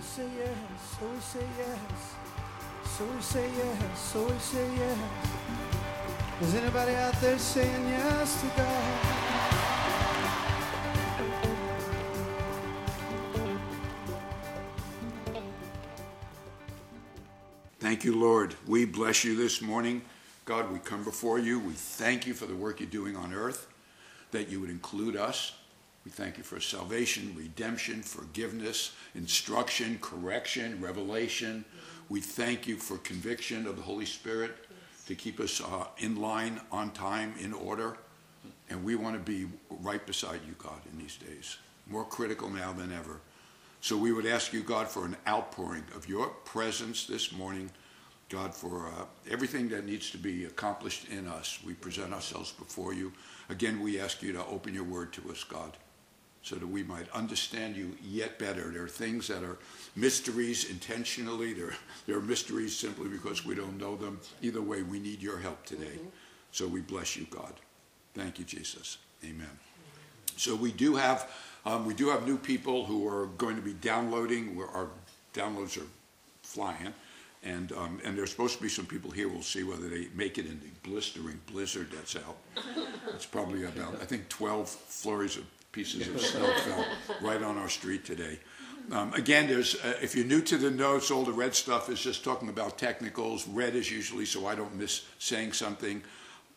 we say yes, so we say yes, so we say yes, so we say yes. Is anybody out there saying yes to God? Thank you, Lord. We bless you this morning. God, we come before you. We thank you for the work you're doing on earth, that you would include us. We thank you for salvation, redemption, forgiveness, instruction, correction, revelation. We thank you for conviction of the Holy Spirit to keep us uh, in line, on time, in order. And we want to be right beside you, God, in these days, more critical now than ever. So we would ask you, God, for an outpouring of your presence this morning. God, for uh, everything that needs to be accomplished in us, we present ourselves before you. Again, we ask you to open your word to us, God, so that we might understand you yet better. There are things that are mysteries intentionally, there, there are mysteries simply because we don't know them. Either way, we need your help today. So we bless you, God. Thank you, Jesus. Amen. So we do have um, we do have new people who are going to be downloading. Our downloads are flying, and um, and there's supposed to be some people here. We'll see whether they make it in the blistering blizzard that's out. It's probably about I think 12 flurries of pieces of snow fell right on our street today. Um, again, there's uh, if you're new to the notes, all the red stuff is just talking about technicals. Red is usually so I don't miss saying something.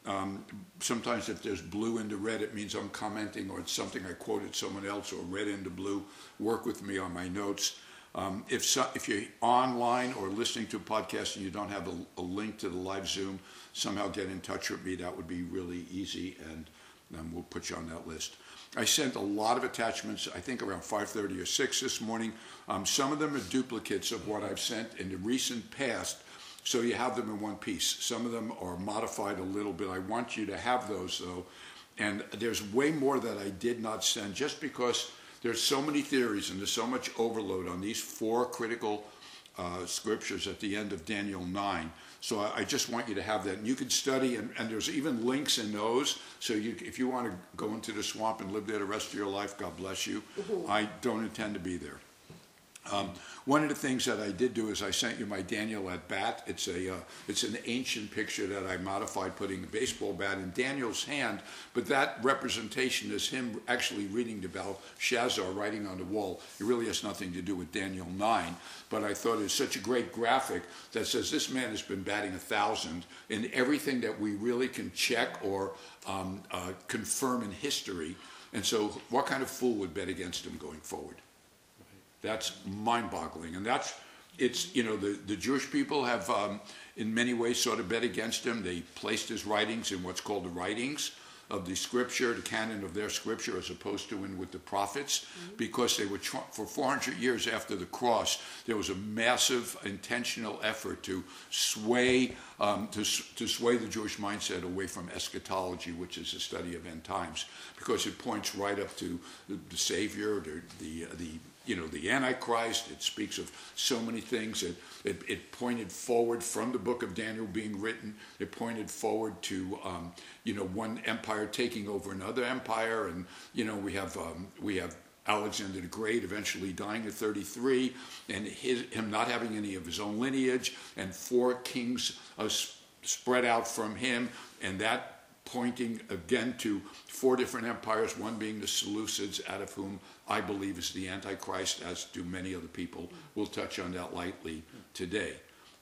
Um, sometimes if there's blue into red, it means I'm commenting or it's something I quoted someone else or red into blue. Work with me on my notes. Um, if, so, if you're online or listening to a podcast and you don't have a, a, link to the live Zoom, somehow get in touch with me. That would be really easy, and um, we'll put you on that list. I sent a lot of attachments, I think around 5.30 or 6 this morning. Um, some of them are duplicates of what I've sent in the recent past, so you have them in one piece. Some of them are modified a little bit. I want you to have those though. And there's way more that I did not send just because there's so many theories and there's so much overload on these four critical uh, scriptures at the end of Daniel 9. So I, I, just want you to have that. And you can study, and, and there's even links in those. So you, if you want to go into the swamp and live there the rest of your life, God bless you. I don't intend to be there. Um, one of the things that I did do is I sent you my Daniel at bat. It's a uh, it's an ancient picture that I modified, putting the baseball bat in Daniel's hand. But that representation is him actually reading the Belshazzar writing on the wall. It really has nothing to do with Daniel nine. But I thought it's such a great graphic that says this man has been batting a thousand in everything that we really can check or um, uh, confirm in history. And so, what kind of fool would bet against him going forward? That's mind-boggling, and that's it's you know the the Jewish people have um, in many ways sort of bet against him. They placed his writings in what's called the writings of the scripture, the canon of their scripture, as opposed to in with the prophets, mm-hmm. because they were tr- for 400 years after the cross, there was a massive intentional effort to sway um, to, to sway the Jewish mindset away from eschatology, which is the study of end times, because it points right up to the, the Savior, the the, the you know, the Antichrist. It speaks of so many things. It, it, it, pointed forward from the book of Daniel being written. It pointed forward to, um, you know, one empire taking over another empire. And, you know, we have, um, we have Alexander the Great eventually dying at 33 and his, him not having any of his own lineage and four kings uh, spread out from him. And that pointing again to four different empires, one being the Seleucids, out of whom I believe is the Antichrist, as do many other people. We'll touch on that lightly today.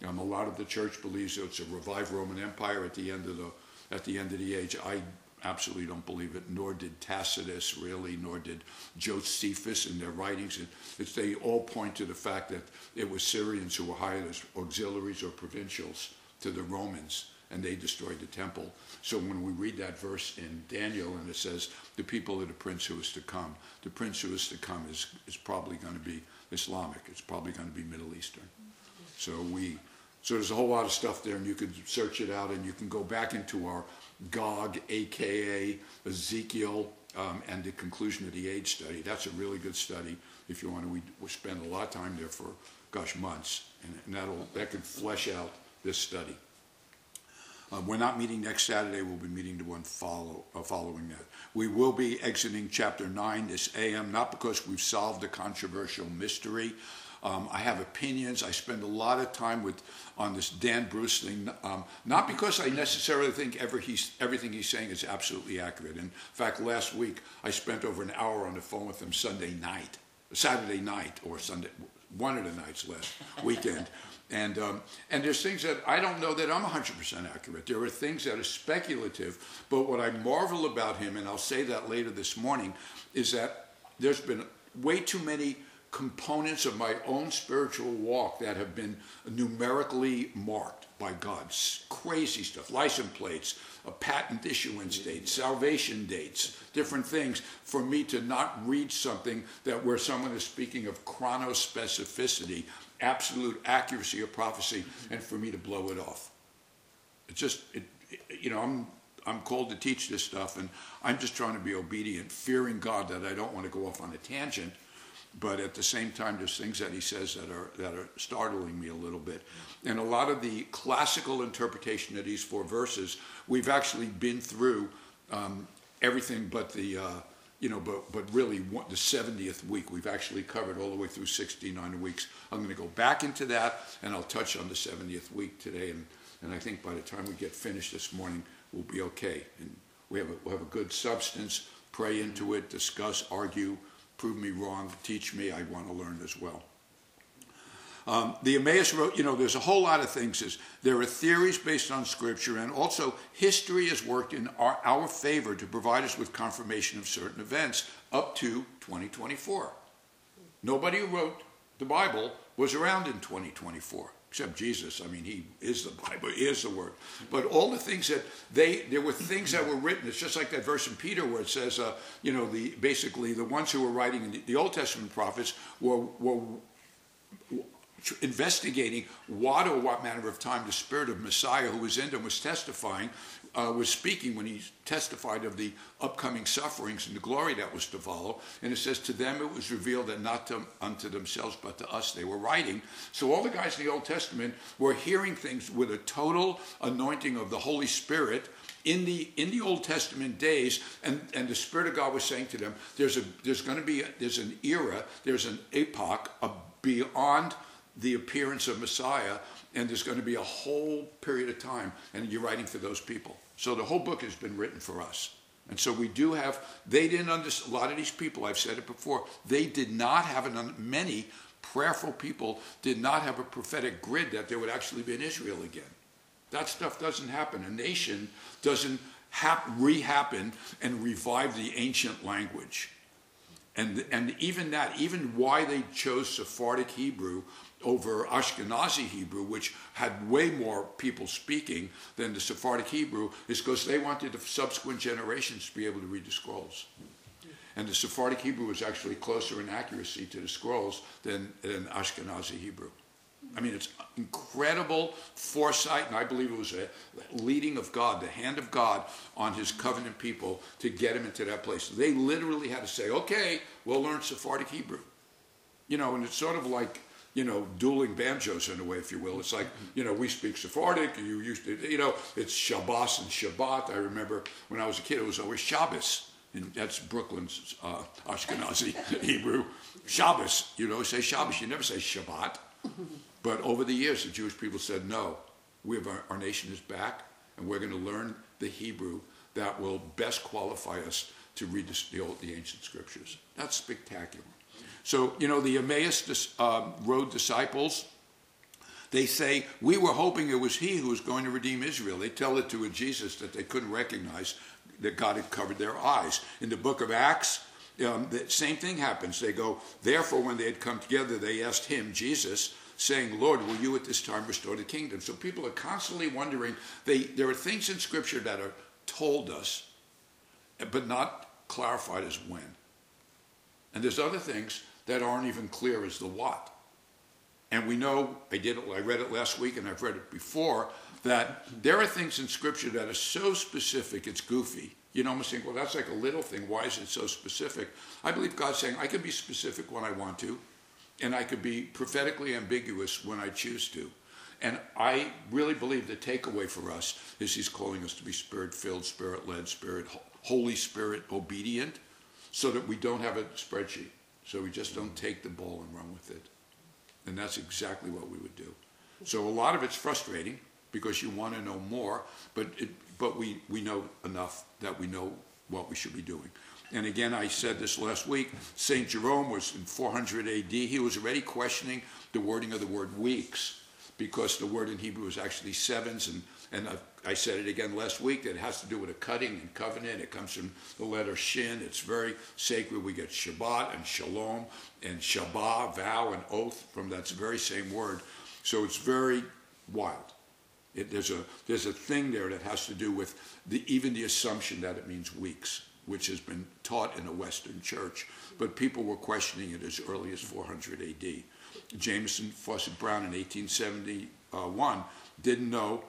Um, a lot of the church believes it's a revived Roman Empire at the end of the at the end of the age. I absolutely don't believe it, nor did Tacitus really, nor did Josephus in their writings. It, it's, they all point to the fact that it was Syrians who were hired as auxiliaries or provincials to the Romans and they destroyed the temple. So when we read that verse in Daniel and it says, the people of the prince who is to come, the prince who is to come is, is probably going to be Islamic. It's probably going to be Middle Eastern. So we, so there's a whole lot of stuff there and you can search it out and you can go back into our Gog, AKA Ezekiel, um, and the conclusion of the age study. That's a really good study if you want to. We, we spend a lot of time there for, gosh, months. And, and that'll, that could flesh out this study. Uh, we're not meeting next Saturday. We'll be meeting the one follow, uh, following that. We will be exiting chapter 9 this AM, not because we've solved a controversial mystery, Um, I have opinions. I spend a lot of time with on this Dan Bruce thing, um, not because I necessarily think ever he's, everything he's saying is absolutely accurate. In fact, last week I spent over an hour on the phone with him Sunday night, Saturday night, or Sunday, one of the nights last weekend. And, um, and there's things that I don't know that I'm 100% accurate. There are things that are speculative, but what I marvel about him, and I'll say that later this morning, is that there's been way too many components of my own spiritual walk that have been numerically marked by God. Crazy stuff, license plates, a patent issuance date, salvation dates, different things, for me to not read something that where someone is speaking of chronospecificity, absolute accuracy of prophecy, and for me to blow it off. It's just, it, you know, I'm I'm called to teach this stuff, and I'm just trying to be obedient, fearing God that I don't want to go off on a tangent. But at the same time, there's things that he says that are that are startling me a little bit. And a lot of the classical interpretation of these four verses, we've actually been through um, everything but the uh, you know, but but really the 70th week we've actually covered all the way through 69 weeks. I'm going to go back into that, and I'll touch on the 70th week today. And and I think by the time we get finished this morning, we'll be okay. And we have a, we'll have a good substance. Pray into it, discuss, argue, prove me wrong, teach me. I want to learn as well. Um, the Emmaus Road, you know, there's a whole lot of things. Is there are theories based on Scripture, and also history has worked in our, our favor to provide us with confirmation of certain events up to 2024. Nobody who wrote the Bible was around in 2024 except Jesus. I mean, he is the Bible, he is the Word. But all the things that they, there were things that were written. It's just like that verse in Peter where it says, uh, you know, the basically the ones who were writing the, the Old Testament prophets were were investigating what or what manner of time the spirit of Messiah who was in them was testifying, uh, was speaking when he testified of the upcoming sufferings and the glory that was to follow. And it says, To them it was revealed that not to, unto themselves, but to us they were writing. So all the guys in the Old Testament were hearing things with a total anointing of the Holy Spirit in the in the Old Testament days, and, and the Spirit of God was saying to them, there's a there's going to be a, there's an era, there's an epoch a beyond the appearance of Messiah, and there's going to be a whole period of time, and you're writing for those people. So the whole book has been written for us. And so we do have, they didn't understand, a lot of these people, I've said it before, they did not have, an, many prayerful people did not have a prophetic grid that there would actually be an Israel again. That stuff doesn't happen. A nation doesn't hap, re-happen and revive the ancient language. And, and even that, even why they chose Sephardic Hebrew over Ashkenazi Hebrew, which had way more people speaking than the Sephardic Hebrew, is because they wanted the subsequent generations to be able to read the scrolls. And the Sephardic Hebrew was actually closer in accuracy to the scrolls than, than Ashkenazi Hebrew. I mean, it's incredible foresight, and I believe it was a leading of God, the hand of God on his covenant people to get him into that place. They literally had to say, okay, we'll learn Sephardic Hebrew. You know, and it's sort of like you know, dueling banjos in a way, if you will. It's like, you know, we speak Sephardic, you used to, you know, it's Shabbos and Shabbat. I remember when I was a kid, it was always Shabbos. And that's Brooklyn's uh, Ashkenazi Hebrew. Shabbos, you know, say Shabbos. You never say Shabbat. But over the years, the Jewish people said, no, we have our, our nation is back, and we're going to learn the Hebrew that will best qualify us to read the, old, the ancient scriptures. That's spectacular. So, you know, the Emmaus um, Road disciples, they say, We were hoping it was he who was going to redeem Israel. They tell it to a Jesus that they couldn't recognize that God had covered their eyes. In the book of Acts, um, the same thing happens. They go, Therefore, when they had come together, they asked him, Jesus, saying, Lord, will you at this time restore the kingdom? So people are constantly wondering. They, there are things in Scripture that are told us, but not clarified as when. And there's other things that aren't even clear as the what. And we know, I did it, I read it last week and I've read it before, that there are things in Scripture that are so specific it's goofy. You know, I'm saying, well, that's like a little thing. Why is it so specific? I believe God's saying, I can be specific when I want to, and I could be prophetically ambiguous when I choose to. And I really believe the takeaway for us is He's calling us to be spirit filled, spirit led, spirit, Holy Spirit obedient, so that we don't have a spreadsheet. So we just don't take the ball and run with it. And that's exactly what we would do. So a lot of it's frustrating because you want to know more, but it, but we, we know enough that we know what we should be doing. And again, I said this last week, St. Jerome was in 400 AD. He was already questioning the wording of the word weeks because the word in Hebrew is actually sevens. And, and I, said it again last week that it has to do with a cutting and covenant. It comes from the letter shin. It's very sacred. We get Shabbat and shalom and Shabbat, vow and oath from that very same word. So it's very wild. It, there's a there's a thing there that has to do with the, even the assumption that it means weeks, which has been taught in a Western church, but people were questioning it as early as 400 A.D. Jamieson Fausset Brown in 1871 didn't know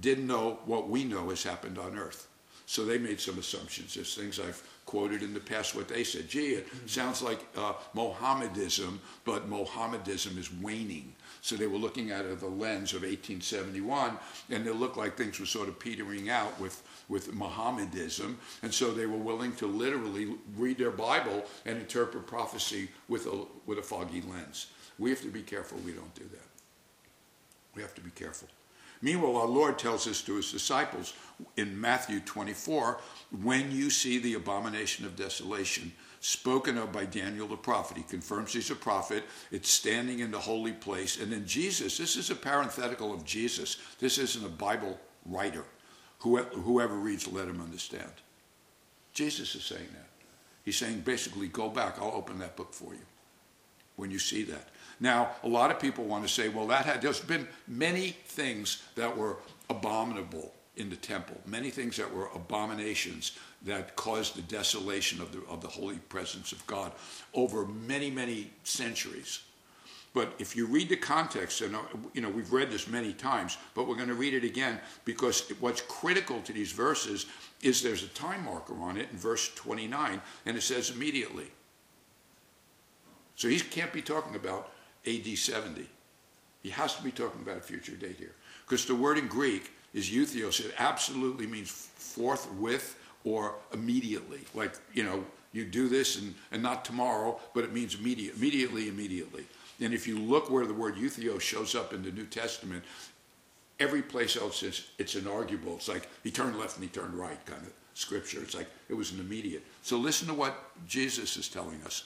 didn't know what we know has happened on Earth, so they made some assumptions. There's things I've quoted in the past what they said. Gee, it sounds like uh, Mohammedism, but Mohammedism is waning. So they were looking at it the lens of 1871, and it looked like things were sort of petering out with, with Mohammedism. And so they were willing to literally read their Bible and interpret prophecy with a, with a foggy lens. We have to be careful we don't do that. We have to be careful. Meanwhile, our Lord tells us to his disciples in Matthew 24 when you see the abomination of desolation, spoken of by Daniel the prophet. He confirms he's a prophet. It's standing in the holy place. And then Jesus, this is a parenthetical of Jesus. This isn't a Bible writer. Whoever reads, let him understand. Jesus is saying that. He's saying basically, go back, I'll open that book for you when you see that. Now, a lot of people want to say, well, that had, there's been many things that were abominable in the temple, many things that were abominations that caused the desolation of the, of the holy presence of God over many, many centuries. But if you read the context, and uh, you know we've read this many times, but we're going to read it again because what's critical to these verses is there's a time marker on it in verse 29, and it says immediately. So he can't be talking about AD 70. He has to be talking about a future date here. Because the word in Greek is euthios. It absolutely means forthwith or immediately. Like, you know, you do this and, and not tomorrow, but it means immediate, immediately, immediately. And if you look where the word euthios shows up in the New Testament, every place else is it's inarguable. It's like he turned left and he turned right kind of scripture. It's like it was an immediate. So listen to what Jesus is telling us.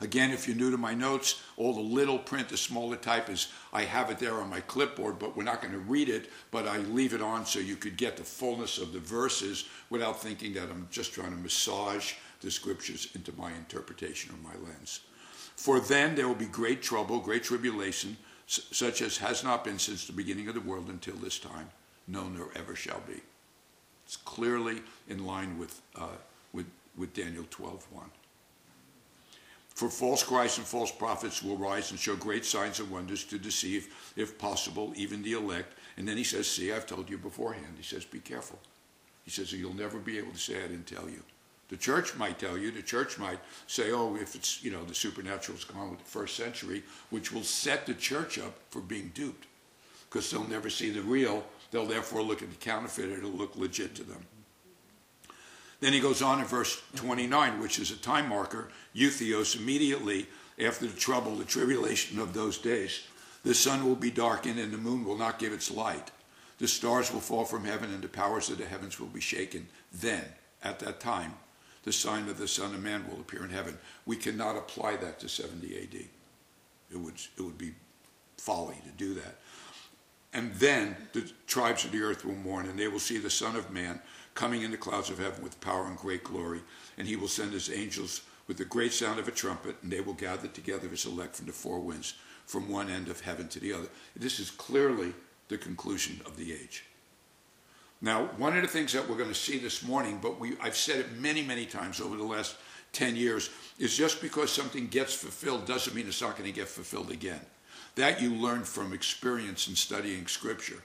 Again, if you're new to my notes, all the little print, the smaller type is, I have it there on my clipboard, but we're not going to read it, but I leave it on so you could get the fullness of the verses without thinking that I'm just trying to massage the scriptures into my interpretation or my lens. For then there will be great trouble, great tribulation, such as has not been since the beginning of the world until this time, no, nor ever shall be. It's clearly in line with, uh, with, with Daniel 12.1. For false Christs and false prophets will rise and show great signs and wonders to deceive, if possible, even the elect. And then he says, See, I've told you beforehand. He says, Be careful. He says, You'll never be able to say I didn't tell you. The church might tell you, the church might say, oh, if it's, you know, the supernatural's gone with the first century, which will set the church up for being duped. Because they'll never see the real. They'll therefore look at the counterfeit. It'll look legit to them. Then he goes on in verse 29, which is a time marker, Euthios, immediately after the trouble, the tribulation of those days. The sun will be darkened and the moon will not give its light. The stars will fall from heaven and the powers of the heavens will be shaken. Then, at that time, the sign of the Son of Man will appear in heaven. We cannot apply that to 70 AD. It would, it would be folly to do that. And then the tribes of the earth will mourn, and they will see the Son of Man coming in the clouds of heaven with power and great glory. And he will send his angels with the great sound of a trumpet, and they will gather together his elect from the four winds, from one end of heaven to the other. This is clearly the conclusion of the age. Now, one of the things that we're going to see this morning, but we, I've said it many, many times over the last 10 years, is just because something gets fulfilled doesn't mean it's not going to get fulfilled again. That you learn from experience in studying Scripture.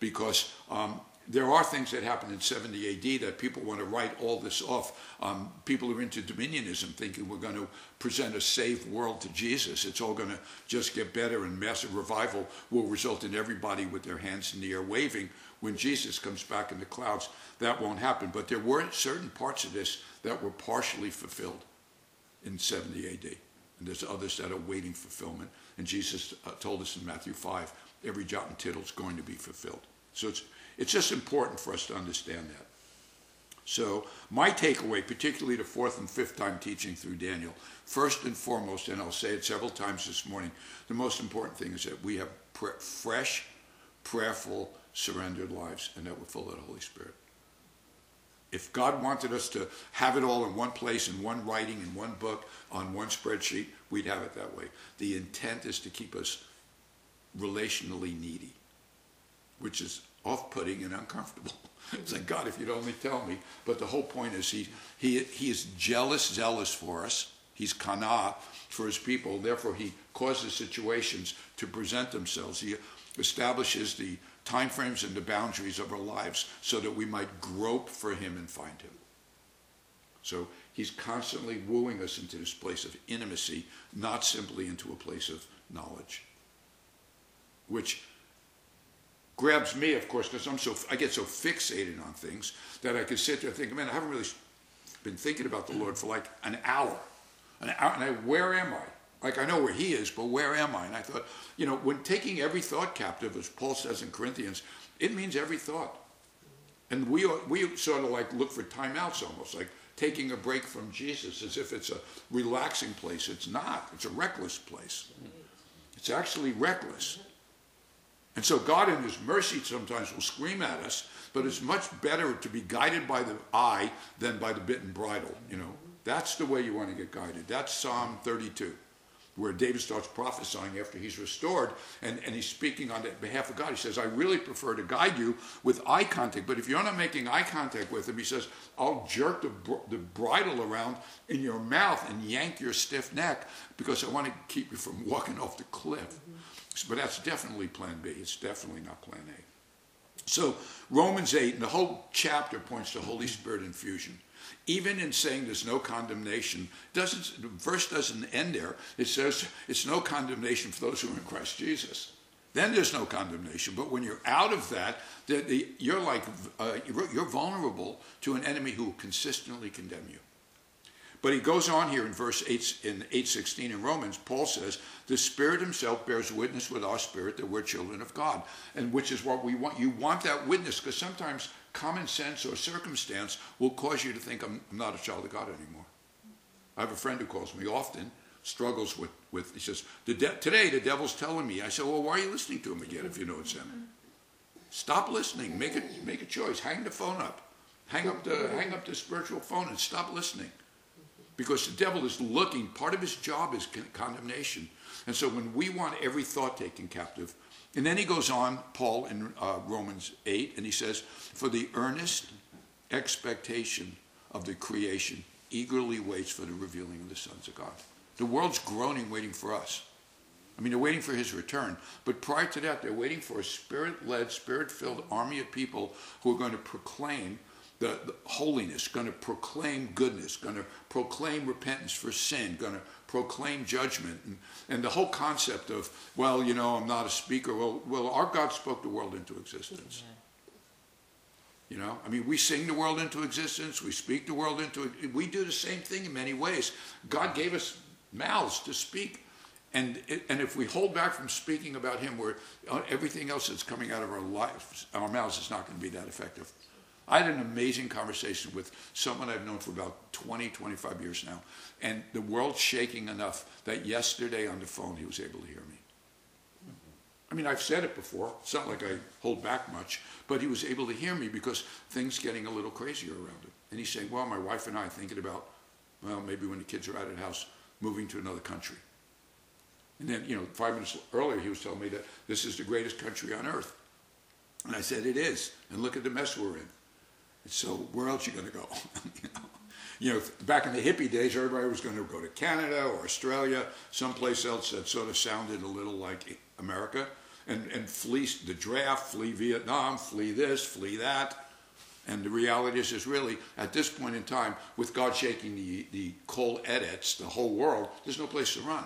Because um, there are things that happened in 70 AD that people want to write all this off. Um, people are into dominionism, thinking we're going to present a safe world to Jesus. It's all going to just get better, and massive revival will result in everybody with their hands in the air waving. When Jesus comes back in the clouds, that won't happen. But there were certain parts of this that were partially fulfilled in 70 AD. And there's others that are waiting fulfillment. And Jesus uh, told us in Matthew 5, every jot and tittle is going to be fulfilled. So it's, it's just important for us to understand that. So my takeaway, particularly the fourth and fifth time teaching through Daniel, first and foremost, and I'll say it several times this morning, the most important thing is that we have fresh, prayerful, surrendered lives, and that we're full of the Holy Spirit. If God wanted us to have it all in one place, in one writing, in one book, on one spreadsheet, we'd have it that way. The intent is to keep us relationally needy, which is off putting and uncomfortable. Like, God, if you'd only tell me. But the whole point is he, he, he is jealous, zealous for us. He's kana for his people. Therefore, he causes situations to present themselves. He establishes the time frames and the boundaries of our lives so that we might grope for him and find him. So he's constantly wooing us into this place of intimacy, not simply into a place of knowledge, which grabs me, of course, because I'm so I get so fixated on things that I could sit there and think, man, I haven't really been thinking about the Lord for like an hour, an hour, and I, where am I? Like I know where He is, but where am I? And I thought, you know, when taking every thought captive, as Paul says in Corinthians, it means every thought, and we we sort of like look for timeouts almost like taking a break from Jesus as if it's a relaxing place. It's not. It's a reckless place. It's actually reckless. And so God in his mercy sometimes will scream at us, but it's much better to be guided by the eye than by the bit and bridle, you know. That's the way you want to get guided. That's Psalm 32, where David starts prophesying after he's restored, and, and he's speaking on behalf of God. He says, I really prefer to guide you with eye contact, but if you're not making eye contact with him, he says, I'll jerk the, the bridle around in your mouth and yank your stiff neck because I want to keep you from walking off the cliff. Mm-hmm. But that's definitely plan B. It's definitely not plan A. So Romans 8, and the whole chapter points to Holy Spirit infusion. Even in saying there's no condemnation, doesn't the verse doesn't end there. It says it's no condemnation for those who are in Christ Jesus. Then there's no condemnation. But when you're out of that, the, the, you're like uh, you're vulnerable to an enemy who will consistently condemn you. But he goes on here in verse 8, in 816 in Romans, Paul says, the Spirit himself bears witness with our spirit that we're children of God. And which is what we want. You want that witness because sometimes common sense or circumstance will cause you to think, I'm, I'm not a child of God anymore. I have a friend who calls me often, struggles with, with he says, the de- today the devil's telling me. I said, well, why are you listening to him again if you know it's him? Stop listening. Make a, make a choice. Hang the phone up. Hang up the, hang up the spiritual phone and stop listening. Because the devil is looking, part of his job is condemnation. And so when we want every thought taken captive, and then he goes on, Paul in uh, Romans 8, and he says, For the earnest expectation of the creation eagerly waits for the revealing of the sons of God. The world's groaning, waiting for us. I mean, they're waiting for his return. But prior to that, they're waiting for a spirit led, spirit filled army of people who are going to proclaim the, the holiness, going to proclaim goodness, going to proclaim repentance for sin, going to proclaim judgment. And, and the whole concept of, well, you know, I'm not a speaker. Well, well, our God spoke the world into existence. You know, I mean, we sing the world into existence. We speak the world into it. We do the same thing in many ways. God gave us mouths to speak. And, it, and if we hold back from speaking about him, where uh, everything else that's coming out of our lives, our mouths is not going to be that effective. I had an amazing conversation with someone I've known for about 20, 25 years now. And the world's shaking enough that yesterday on the phone he was able to hear me. I mean, I've said it before. It's not like I hold back much, but he was able to hear me because things getting a little crazier around him. And he's saying, well, my wife and I are thinking about, well, maybe when the kids are out of the house, moving to another country. And then, you know, five minutes earlier, he was telling me that this is the greatest country on earth. And I said, it is. And look at the mess we're in. So where else are you going to go? you, know? you know, back in the hippie days, everybody was going to go to Canada or Australia, someplace else that sort of sounded a little like America, and, and flee the draft, flee Vietnam, flee this, flee that. And the reality is, is really, at this point in time, with God shaking the, the coal edits, the whole world, there's no place to run.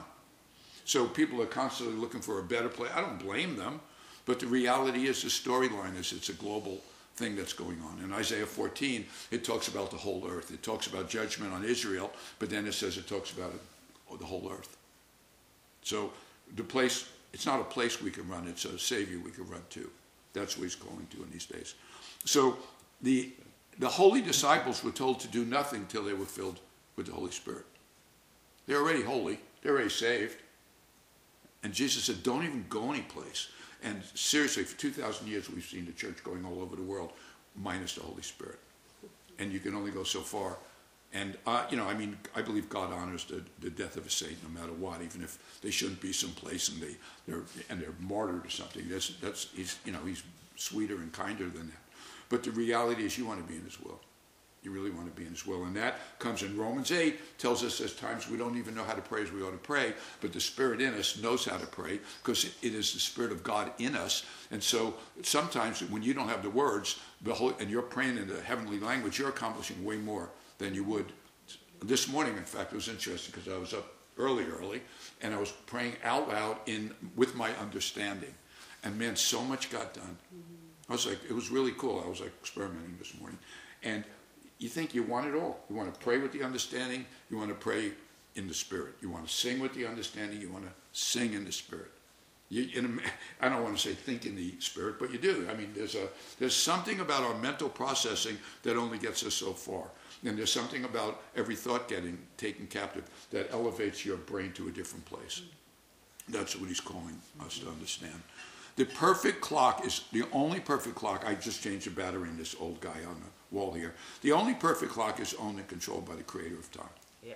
So people are constantly looking for a better place. I don't blame them, but the reality is the storyline is it's a global thing that's going on. In Isaiah 14, it talks about the whole earth. It talks about judgment on Israel, but then it says it talks about it, the whole earth. So the place, it's not a place we can run, it's a Savior we can run to. That's what he's calling to in these days. So the, the holy disciples were told to do nothing till they were filled with the Holy Spirit. They're already holy, they're already saved. And Jesus said, don't even go anyplace. And seriously, for 2,000 years, we've seen the church going all over the world, minus the Holy Spirit. And you can only go so far. And, uh, you know, I mean, I believe God honors the, the death of a saint no matter what, even if they shouldn't be someplace and, they, they're, and they're martyred or something. That's, that's, he's, you know, he's sweeter and kinder than that. But the reality is you want to be in his will. You really want to be in his will. And that comes in Romans 8, tells us there's times we don't even know how to pray as we ought to pray, but the Spirit in us knows how to pray because it is the Spirit of God in us. And so sometimes when you don't have the words the and you're praying in the heavenly language, you're accomplishing way more than you would. This morning, in fact, it was interesting because I was up early, early, and I was praying out loud in with my understanding. And man, so much got done. I was like, it was really cool. I was like experimenting this morning. And you think you want it all. You want to pray with the understanding. You want to pray in the spirit. You want to sing with the understanding. You want to sing in the spirit. You, in a, I don't want to say think in the spirit, but you do. I mean, there's a there's something about our mental processing that only gets us so far, and there's something about every thought getting taken captive that elevates your brain to a different place. That's what he's calling us to understand. The perfect clock is the only perfect clock. I just changed the battery in this old guy on the wall here. The only perfect clock is owned and controlled by the creator of time. Yeah.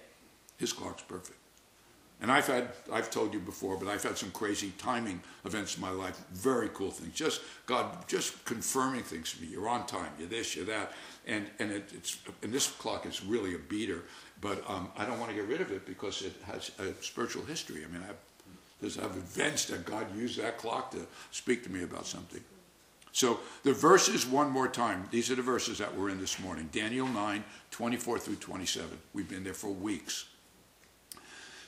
His clock's perfect. And I've had, I've told you before, but I've had some crazy timing events in my life. Very cool things. Just God, just confirming things to me. You're on time. You're this. You're that. And and it, it's and this clock is really a beater. But um, I don't want to get rid of it because it has a spiritual history. I mean, I've there's have events that God used that clock to speak to me about something. So the verses one more time. These are the verses that we're in this morning. Daniel 9, 24 through 27. We've been there for weeks.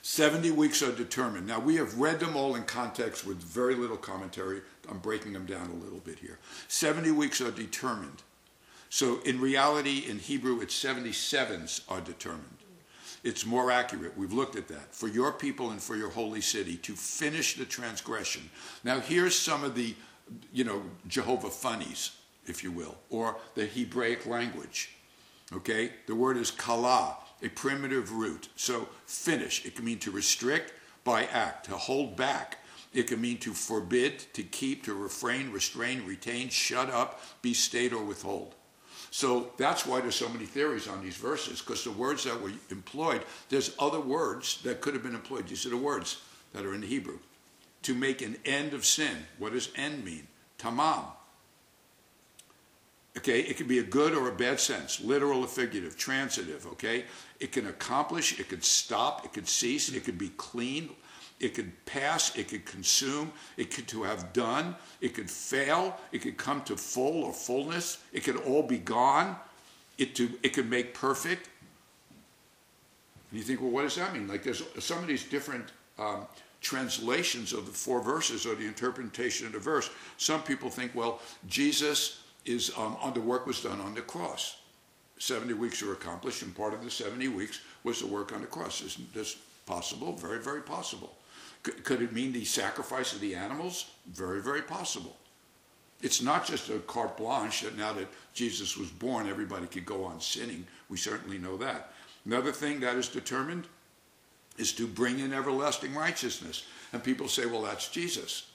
70 weeks are determined. Now, we have read them all in context with very little commentary. I'm breaking them down a little bit here. 70 weeks are determined. So, in reality, in Hebrew, it's 77s are determined. It's more accurate. We've looked at that. For your people and for your holy city to finish the transgression. Now, here's some of the, you know, Jehovah funnies, if you will, or the Hebraic language. Okay? The word is kala, a primitive root. So, finish. It can mean to restrict by act, to hold back. It can mean to forbid, to keep, to refrain, restrain, retain, shut up, be stayed, or withhold. So that's why there's so many theories on these verses, because the words that were employed, there's other words that could have been employed. These are the words that are in the Hebrew. To make an end of sin. What does end mean? Tamam. Okay, it can be a good or a bad sense, literal or figurative, transitive, okay? It can accomplish, it can stop, it can cease, it could be clean, it could pass, it could consume, it could to have done, it could fail, it could come to full or fullness, it could all be gone, it to it could make perfect. And you think, well, what does that mean? Like there's some of these different um, translations of the four verses or the interpretation of the verse. Some people think, well, Jesus is um, on the work was done on the cross. 70 weeks are accomplished, and part of the 70 weeks was the work on the cross. Isn't this possible? Very, very possible. Could it mean the sacrifice of the animals? Very, very possible. It's not just a carte blanche that now that Jesus was born, everybody could go on sinning. We certainly know that. Another thing that is determined is to bring in everlasting righteousness. And people say, well, that's Jesus.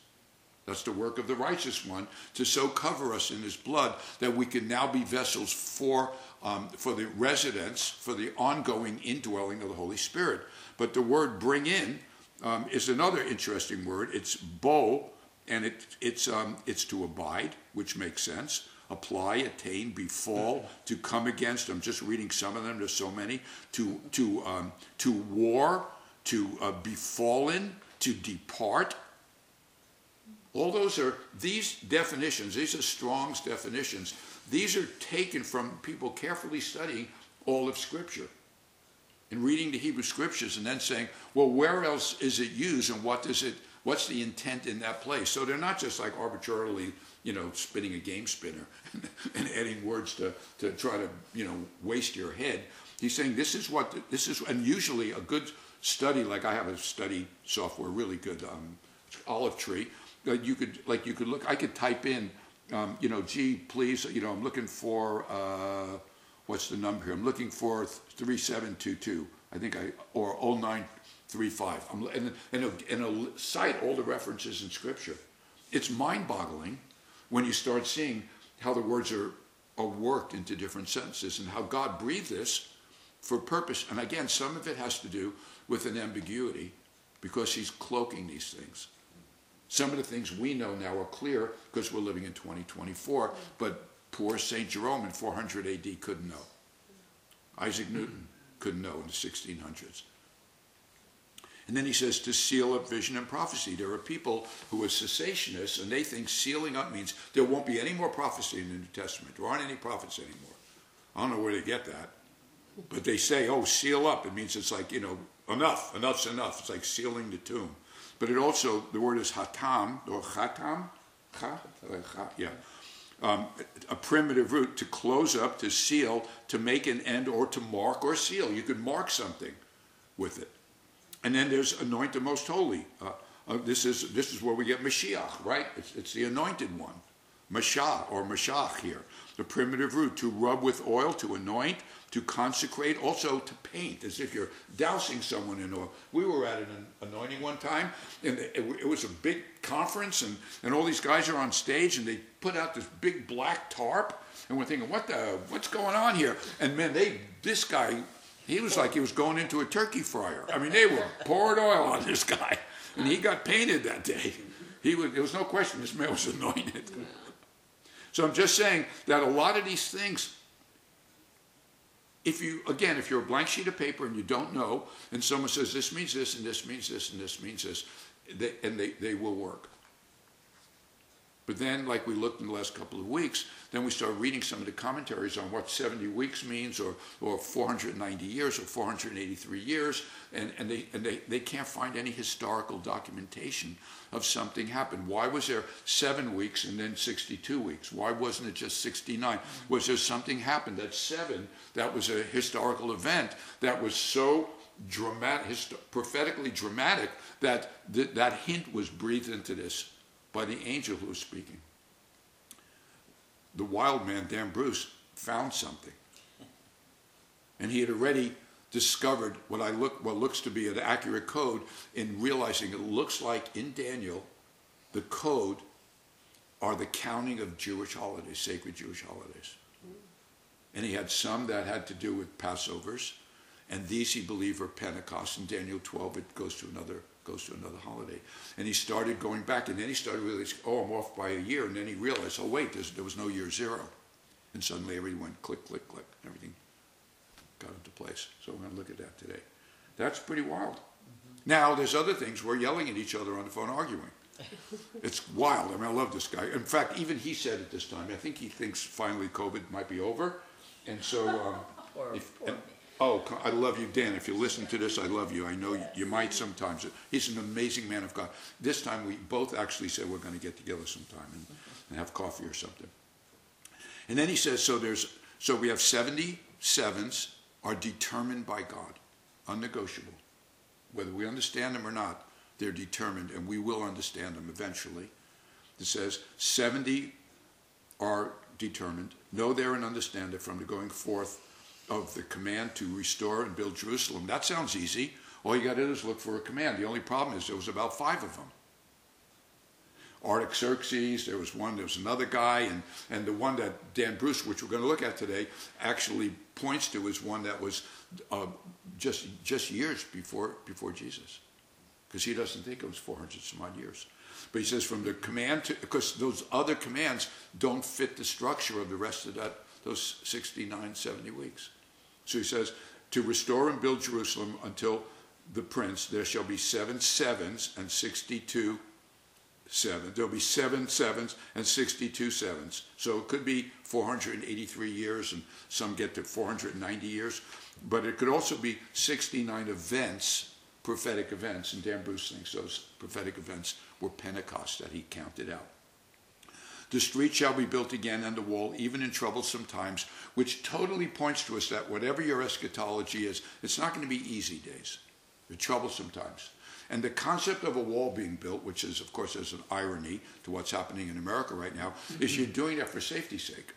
That's the work of the righteous one to so cover us in his blood that we can now be vessels for, um, for the residence, for the ongoing indwelling of the Holy Spirit. But the word bring in um, is another interesting word. It's bo, and it, it's, um, it's to abide, which makes sense. Apply, attain, befall, to come against. I'm just reading some of them. There's so many. To, to, um, to war, to uh, befallen, to depart, all those are, these definitions, these are Strong's definitions. These are taken from people carefully studying all of Scripture and reading the Hebrew Scriptures and then saying, well, where else is it used and what does it, what's the intent in that place? So they're not just like arbitrarily, you know, spinning a game spinner and adding words to, to try to, you know, waste your head. He's saying this is what, this is, and usually a good study, like I have a study software, really good, um, Olive Tree. Uh, you could like you could look. I could type in, um, you know, gee, please, you know, I'm looking for uh, what's the number here? I'm looking for three seven two two. I think I or 0935. I'm, and, and, and cite all the references in Scripture. It's mind-boggling when you start seeing how the words are, are worked into different sentences and how God breathed this for purpose. And again, some of it has to do with an ambiguity because he's cloaking these things. Some of the things we know now are clear because we're living in 2024, but poor St. Jerome in 400 AD couldn't know. Isaac Newton couldn't know in the 1600s. And then he says to seal up vision and prophecy. There are people who are cessationists and they think sealing up means there won't be any more prophecy in the New Testament. There aren't any prophets anymore. I don't know where they get that. But they say, oh, seal up. It means it's like, you know, enough, enough's enough. It's like sealing the tomb. But it also, the word is hatam, or chatam, cha, yeah. Um, a primitive root to close up, to seal, to make an end, or to mark or seal. You could mark something with it. And then there's anoint the most holy. Uh, uh, this is this is where we get Mashiach, right? It's, it's the anointed one, Mashah or Mashach here. The primitive root to rub with oil, to anoint, to consecrate, also to paint, as if you're dousing someone in oil. We were at an anointing one time, and it, it was a big conference, and, and all these guys are on stage, and they put out this big black tarp, and we're thinking, what the, what's going on here? And man, they, this guy, he was like he was going into a turkey fryer. I mean, they were pouring oil on this guy, and he got painted that day. He was, there was no question this man was anointed. So I'm just saying that a lot of these things if you, again, if you're a blank sheet of paper and you don't know, and someone says this means this and this means this and this means this, they, and they, they will work. But then, like we looked in the last couple of weeks, then we start reading some of the commentaries on what 70 weeks means, or, or 490 years, or 483 years, and, and, they, and they, they can't find any historical documentation of something happened. Why was there seven weeks and then 62 weeks? Why wasn't it just 69? Was there something happened that seven, that was a historical event that was so dramatic, prophetically dramatic, that th- that hint was breathed into this by the angel who was speaking. The wild man, Dan Bruce, found something. And he had already discovered what I look what looks to be an accurate code in realizing it looks like in Daniel the code are the counting of Jewish holidays, sacred Jewish holidays. And he had some that had to do with Passovers, and these he believed were Pentecost. In Daniel 12, it goes to another goes to another holiday. And he started going back, and then he started realizing, oh, I'm off by a year. And then he realized, oh, wait, there was no year zero. And suddenly everything went click, click, click. Everything got into place. So we're going to look at that today. That's pretty wild. Mm-hmm. Now, there's other things. We're yelling at each other on the phone, arguing. it's wild. I mean, I love this guy. In fact, even he said at this time. I think he thinks finally COVID might be over. And so, um, or, if, or and, Oh, I love you, Dan. If you listen to this, I love you. I know you, might sometimes. He's an amazing man of God. This time we both actually said we're going to get together sometime and, and have coffee or something. And then he says, so there's, so we have 77s are determined by God, unnegotiable. Whether we understand them or not, they're determined, and we will understand them eventually. It says 70 are determined, know there and understand it from the going forth of the command to restore and build Jerusalem. That sounds easy. All you got to do is look for a command. The only problem is there was about five of them. Artaxerxes, there was one, there was another guy, and, and the one that Dan Bruce, which we're going to look at today, actually points to is one that was uh, just just years before before Jesus, because he doesn't think it was 400 some odd years. But he says from the command to, because those other commands don't fit the structure of the rest of that those 69, 70 weeks. So he says, to restore and build Jerusalem until the prince, there shall be seven sevens and 62 sevens. There'll be seven sevens and 62 sevens. So it could be 483 years, and some get to 490 years. But it could also be 69 events, prophetic events. And Dan Bruce thinks those prophetic events were Pentecost that he counted out. The street shall be built again and the wall, even in troublesome times, which totally points to us that whatever your eschatology is, it's not going to be easy days. They're troublesome times. And the concept of a wall being built, which is, of course, there's an irony to what's happening in America right now, is you're doing that for safety's sake.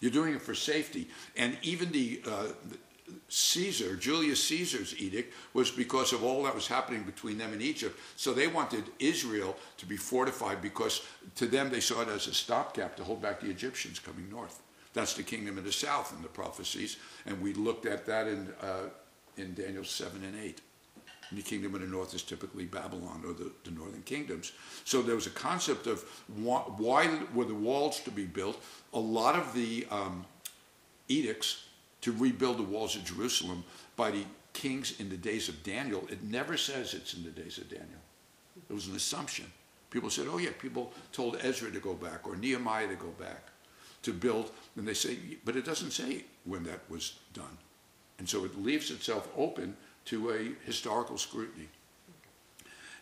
You're doing it for safety. And even the, uh, Caesar, Julius Caesar's edict was because of all that was happening between them and Egypt. So they wanted Israel to be fortified because to them they saw it as a stopgap to hold back the Egyptians coming north. That's the kingdom of the south in the prophecies. And we looked at that in, uh, in Daniel 7 and 8. And the kingdom of the north is typically Babylon or the, the northern kingdoms. So there was a concept of why, why were the walls to be built. A lot of the um, edicts to rebuild the walls of Jerusalem by the kings in the days of Daniel. It never says it's in the days of Daniel. It was an assumption. People said, oh, yeah, people told Ezra to go back or Nehemiah to go back to build. And they say, but it doesn't say when that was done. And so it leaves itself open to a historical scrutiny.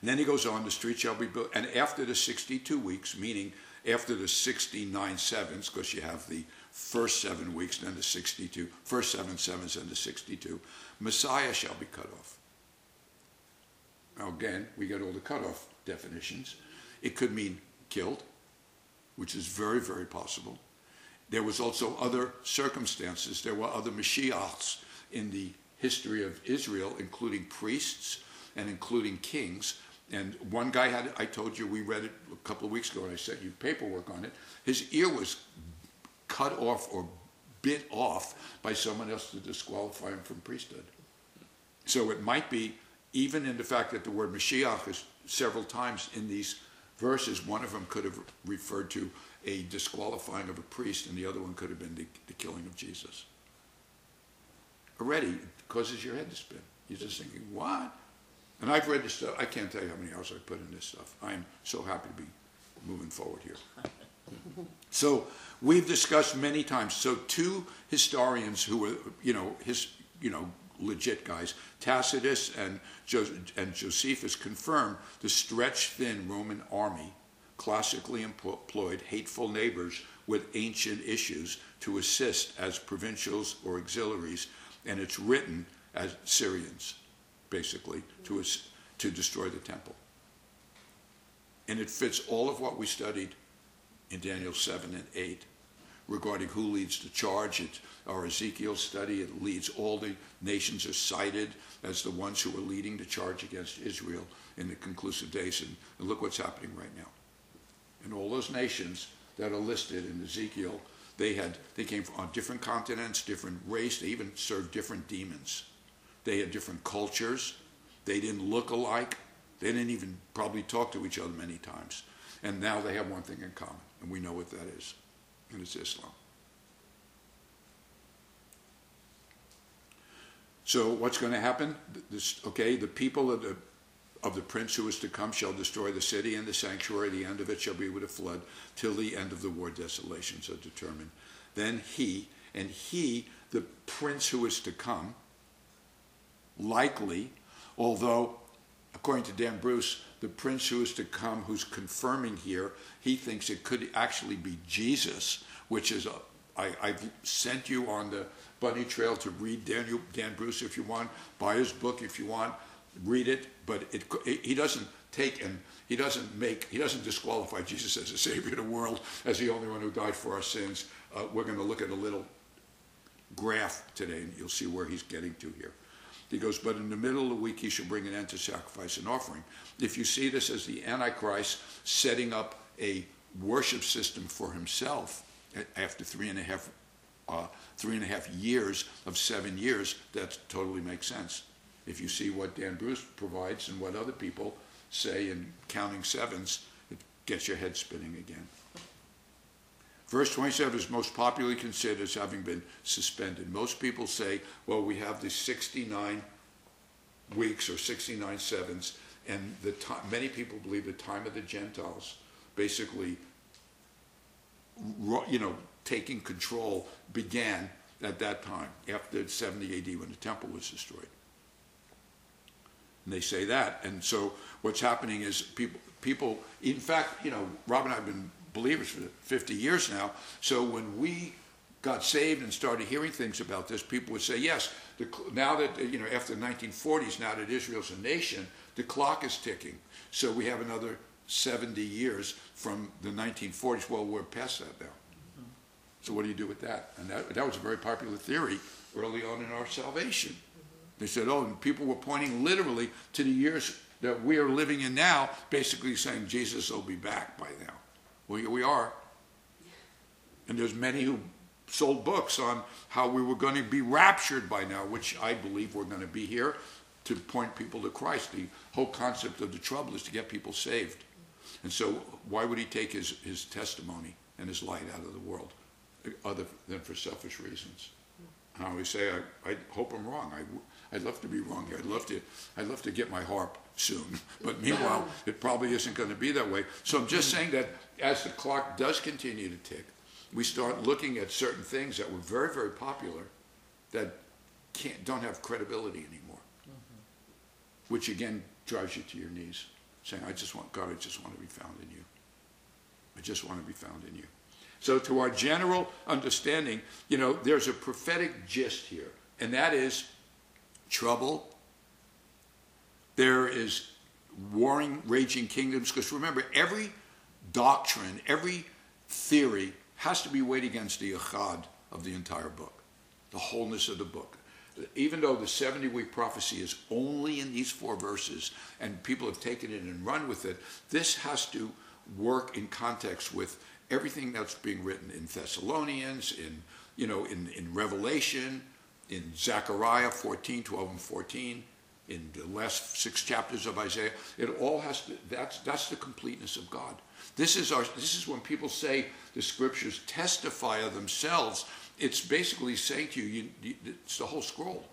And then he goes on, the street shall be built. And after the 62 weeks, meaning after the 69 sevens, because you have the first seven weeks, then the 62, first seven sevens, then the 62, Messiah shall be cut off. Now again, we get all the cutoff definitions. It could mean killed, which is very, very possible. There was also other circumstances. There were other Mashiachs in the history of Israel, including priests and including kings. And one guy had, I told you, we read it a couple of weeks ago, and I sent you paperwork on it. His ear was cut off or bit off by someone else to disqualify him from priesthood. So it might be, even in the fact that the word Mashiach is several times in these verses, one of them could have referred to a disqualifying of a priest, and the other one could have been the, the killing of Jesus. Already, it causes your head to spin. You're just thinking, what? And I've read this stuff. I can't tell you how many hours I put in this stuff. I'm so happy to be moving forward here. So we've discussed many times. So two historians who were, you know, his, you know, legit guys, Tacitus and, jo- and Josephus confirm the stretched thin Roman army classically employed hateful neighbors with ancient issues to assist as provincials or auxiliaries, and it's written as Syrians, basically, to, to destroy the temple. And it fits all of what we studied in Daniel 7 and 8 regarding who leads the charge. It's our Ezekiel study. It leads all the nations are cited as the ones who are leading the charge against Israel in the conclusive days. And, and look what's happening right now. And all those nations that are listed in Ezekiel, they had they came from on different continents, different race. They even served different demons. They had different cultures. They didn't look alike. They didn't even probably talk to each other many times. And now they have one thing in common and we know what that is, and it's Islam. So what's going to happen? This, okay, the people of the of the prince who is to come shall destroy the city and the sanctuary. The end of it shall be with a flood till the end of the war. Desolations are determined. Then he and he, the prince who is to come, likely, although according to Dan Bruce, the prince who is to come, who's confirming here, he thinks it could actually be Jesus, which is a, I, I've sent you on the bunny trail to read Daniel, Dan Bruce if you want, buy his book if you want, read it, but it, it, he doesn't take and he doesn't make, he doesn't disqualify Jesus as a savior of the world, as the only one who died for our sins. Uh, we're going to look at a little graph today, and you'll see where he's getting to here. He goes, But in the middle of the week he shall bring an end to sacrifice and offering. If you see this as the Antichrist setting up a worship system for himself after three and a half, uh, three and a half years of seven years, that totally makes sense. If you see what Dan Bruce provides and what other people say in counting sevens, it gets your head spinning again. Verse 27 is most popularly considered as having been suspended. Most people say, well, we have the 69 weeks or 69 sevens, and the time, many people believe the time of the Gentiles, basically, you know, taking control began at that time, after 70 AD when the temple was destroyed. And they say that. And so what's happening is people, people, in fact, you know, Rob and I have been believers for 50 years now. So when we got saved and started hearing things about this, people would say, yes, the, now that, you know, after the 1940s, now that Israel's a nation, the clock is ticking. So we have another 70 years from the 1940s. Well, we're past that now. So what do you do with that? And that, that was a very popular theory early on in our salvation. They said, oh, and people were pointing literally to the years that we are living in now, basically saying Jesus will be back by now. Well, we are. And there's many who sold books on how we were going to be raptured by now, which I believe we're going to be here to point people to Christ. The whole concept of the trouble is to get people saved. And so why would he take his, his testimony and his light out of the world other than for selfish reasons? I always say, I, I hope I'm wrong. I, I'd love to be wrong here. I'd love to, I'd love to get my harp soon. But meanwhile, it probably isn't going to be that way. So I'm just saying that as the clock does continue to tick, we start looking at certain things that were very, very popular that can't, don't have credibility anymore. Mm-hmm. Which again drives you to your knees, saying, I just want, God, I just want to be found in you. I just want to be found in you. So, to our general understanding, you know, there's a prophetic gist here, and that is trouble. There is warring, raging kingdoms, because remember, every doctrine, every theory has to be weighed against the echad of the entire book, the wholeness of the book. Even though the 70 week prophecy is only in these four verses and people have taken it and run with it, this has to work in context with everything that's being written in Thessalonians, in, you know, in, in Revelation, in Zechariah 14, 12, and 14, in the last six chapters of Isaiah. It all has to, that's, that's the completeness of God. This is, our, this is when people say the scriptures testify of themselves. It's basically saying to you, you, you it's the whole scroll.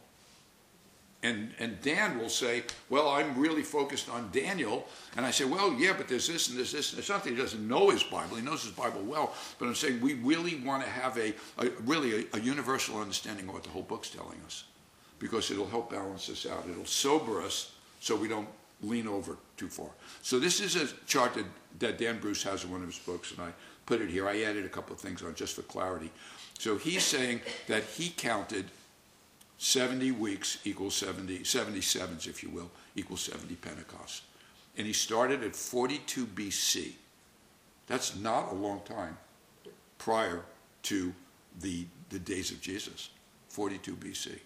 And, and Dan will say, well, I'm really focused on Daniel. And I say, well, yeah, but there's this and there's this. And it's not that he doesn't know his Bible. He knows his Bible well. But I'm saying we really want to have a, a really a, a, universal understanding of what the whole book's telling us. Because it'll help balance us out. It'll sober us so we don't lean over too far. So this is a chart that, that Dan Bruce has in one of his books. And I put it here. I added a couple of things on just for clarity. So he's saying that he counted 70 weeks equals 70, 77s, if you will, equals 70 Pentecost. And he started at 42 BC. That's not a long time prior to the, the days of Jesus, 42 BC.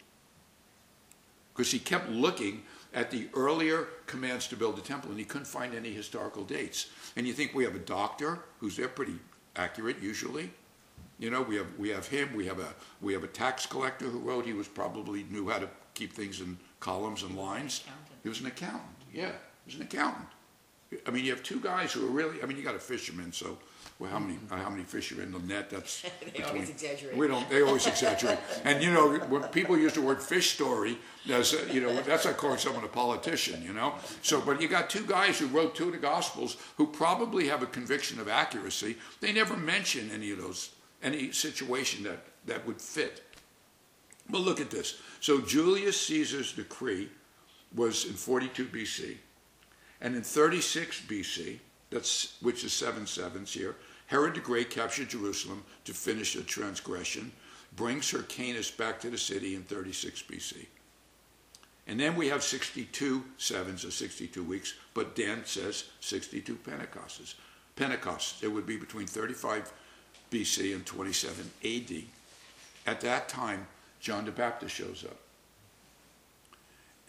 Because he kept looking at the earlier commands to build the temple and he couldn't find any historical dates. And you think we have a doctor who's there pretty accurate usually, you know, we have we have him. We have a we have a tax collector who wrote. He was probably knew how to keep things in columns and lines. He was an accountant. Yeah, he was an accountant. I mean, you have two guys who are really. I mean, you got a fisherman, so well, how many uh, how many fish are in the net? That's they between, always exaggerate. We don't. They always exaggerate. and you know, when people use the word fish story, that's you know that's like calling someone a politician. You know. So, but you got two guys who wrote two of the Gospels who probably have a conviction of accuracy. They never mention any of those any situation that, that would fit. But look at this. So Julius Caesar's decree was in 42 BC. And in 36 BC, that's, which is seven sevens here, Herod the Great captured Jerusalem to finish a transgression, brings Hyrcanus back to the city in 36 BC. And then we have 62 sevens or 62 weeks, but Dan says 62 Pentecosts. Pentecost, it would be between 35 BC and 27 AD. At that time, John the Baptist shows up.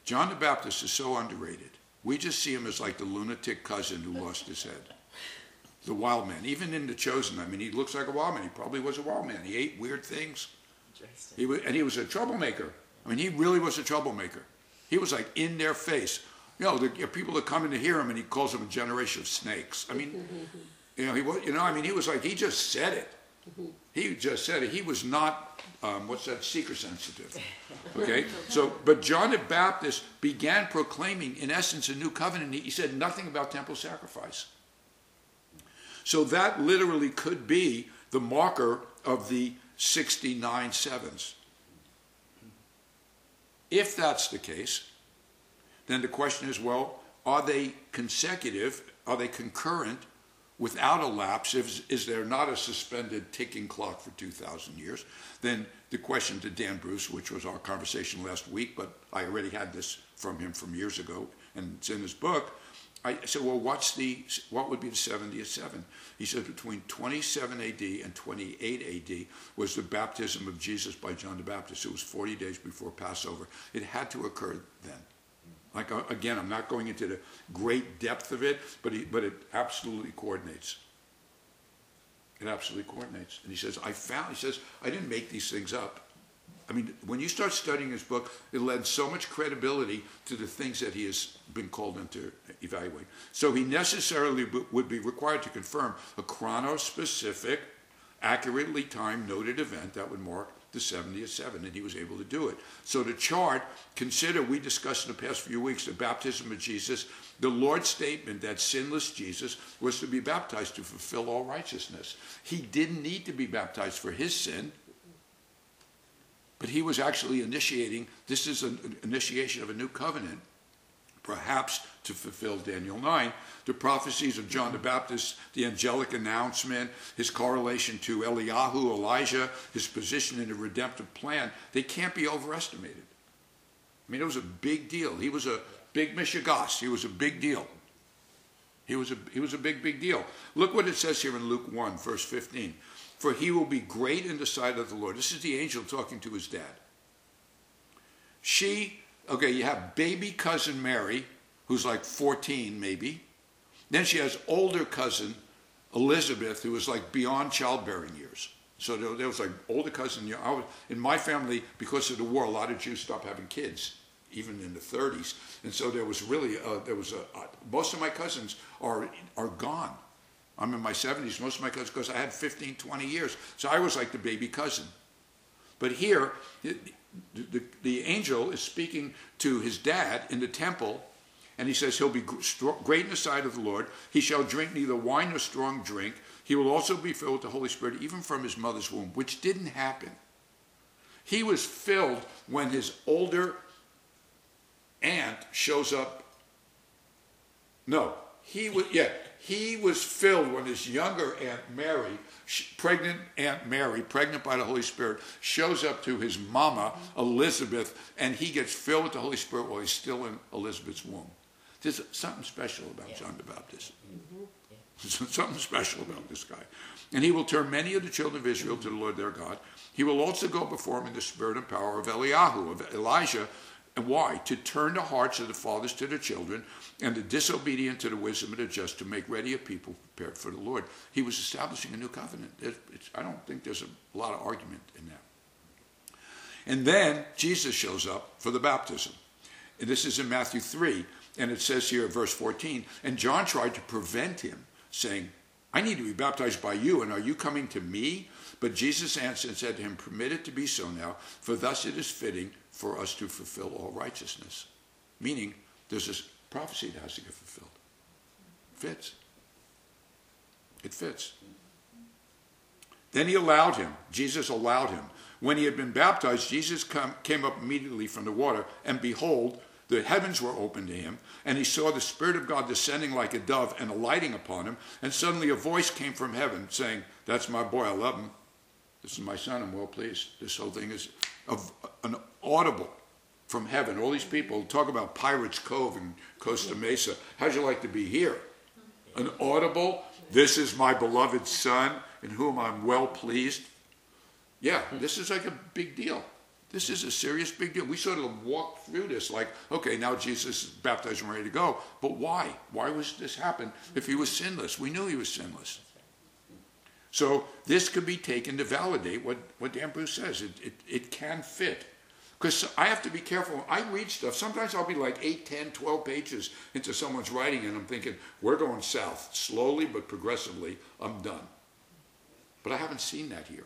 John the Baptist is so underrated. We just see him as like the lunatic cousin who lost his head. The wild man. Even in The Chosen, I mean, he looks like a wild man. He probably was a wild man. He ate weird things. He was, and he was a troublemaker. I mean, he really was a troublemaker. He was like in their face. You know, the people that come in to hear him, and he calls them a generation of snakes. I mean, You know, he was, you know, I mean, he was like, he just said it. Mm-hmm. He just said it. He was not, um, what's that, seeker sensitive. Okay? so, but John the Baptist began proclaiming, in essence, a new covenant. He said nothing about temple sacrifice. So that literally could be the marker of the 69 sevens. If that's the case, then the question is well, are they consecutive? Are they concurrent without a lapse, is, is there not a suspended ticking clock for 2,000 years? Then the question to Dan Bruce, which was our conversation last week, but I already had this from him from years ago, and it's in his book. I said, well, what's the, what would be the 70th seven? He said between 27 AD and 28 AD was the baptism of Jesus by John the Baptist. It was 40 days before Passover. It had to occur then. Like uh, again, I'm not going into the great depth of it, but he, but it absolutely coordinates. It absolutely coordinates. And he says, I found. He says, I didn't make these things up. I mean, when you start studying his book, it lends so much credibility to the things that he has been called in to evaluate. So he necessarily would be required to confirm a chrono-specific, accurately timed noted event that would mark the 70th seven, and he was able to do it. So the chart, consider, we discussed in the past few weeks, the baptism of Jesus, the Lord's statement that sinless Jesus was to be baptized to fulfill all righteousness. He didn't need to be baptized for his sin, but he was actually initiating, this is an initiation of a new covenant, perhaps to fulfill Daniel 9, the prophecies of John the Baptist, the angelic announcement, his correlation to Eliyahu, Elijah, his position in the redemptive plan, they can't be overestimated. I mean, it was a big deal. He was a big mishigas. He was a big deal. He was a, he was a big, big deal. Look what it says here in Luke 1, verse 15 for he will be great in the sight of the Lord. This is the angel talking to his dad. She, okay, you have baby cousin Mary, who's like 14 maybe. Then she has older cousin Elizabeth, who was like beyond childbearing years. So there, was like older cousin. Was, in my family, because of the war, a lot of Jews stopped having kids, even in the 30s. And so there was really, uh, there was a, uh, most of my cousins are, are gone. I'm in my 70s, most of my cousins, because I had 15, 20 years. So I was like the baby cousin. But here, the, the, the angel is speaking to his dad in the temple, and he says, He'll be great in the sight of the Lord. He shall drink neither wine nor strong drink. He will also be filled with the Holy Spirit, even from his mother's womb, which didn't happen. He was filled when his older aunt shows up. No, he was, yeah, he was filled when his younger Aunt Mary, pregnant Aunt Mary, pregnant by the Holy Spirit, shows up to his mama, Elizabeth, and he gets filled with the Holy Spirit while he's still in Elizabeth's womb. There's something special about yeah. John the Baptist. Mm-hmm. Yeah. something special about this guy. And he will turn many of the children of Israel to the Lord their God. He will also go before him in the spirit and power of Eliyahu, of Elijah, and why? To turn the hearts of the fathers to the children and the disobedient to the wisdom of the just to make ready a people prepared for the Lord. He was establishing a new covenant. I don't think there's a lot of argument in that. And then Jesus shows up for the baptism. And this is in Matthew 3. And it says here, verse 14, and John tried to prevent him, saying, I need to be baptized by you, and are you coming to me? But Jesus answered and said to him, Permit it to be so now, for thus it is fitting for us to fulfill all righteousness. Meaning, there's this prophecy that has to get fulfilled. Fits. It fits. Then he allowed him, Jesus allowed him. When he had been baptized, Jesus come, came up immediately from the water, and behold, the heavens were opened to him, and he saw the Spirit of God descending like a dove and alighting upon him. And suddenly a voice came from heaven saying, That's my boy, I love him. This is my son, I'm well pleased. This whole thing is of an audible from heaven. All these people talk about Pirates Cove in Costa Mesa. How'd you like to be here? An audible, this is my beloved son in whom I'm well pleased. Yeah, this is like a big deal. This is a serious big deal. We sort of walk through this like, okay, now Jesus is baptized and ready to go. But why? Why was this happen if he was sinless? We knew he was sinless. So this could be taken to validate what, what Dan Bruce says. It, it, it can fit. Because I have to be careful. I read stuff. Sometimes I'll be like 8, 10, 12 pages into someone's writing, and I'm thinking, we're going south. Slowly but progressively, I'm done. But I haven't seen that here.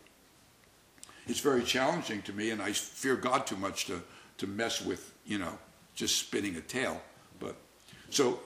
It's very challenging to me, and I fear God too much to, to mess with, you know, just spinning a tale. But so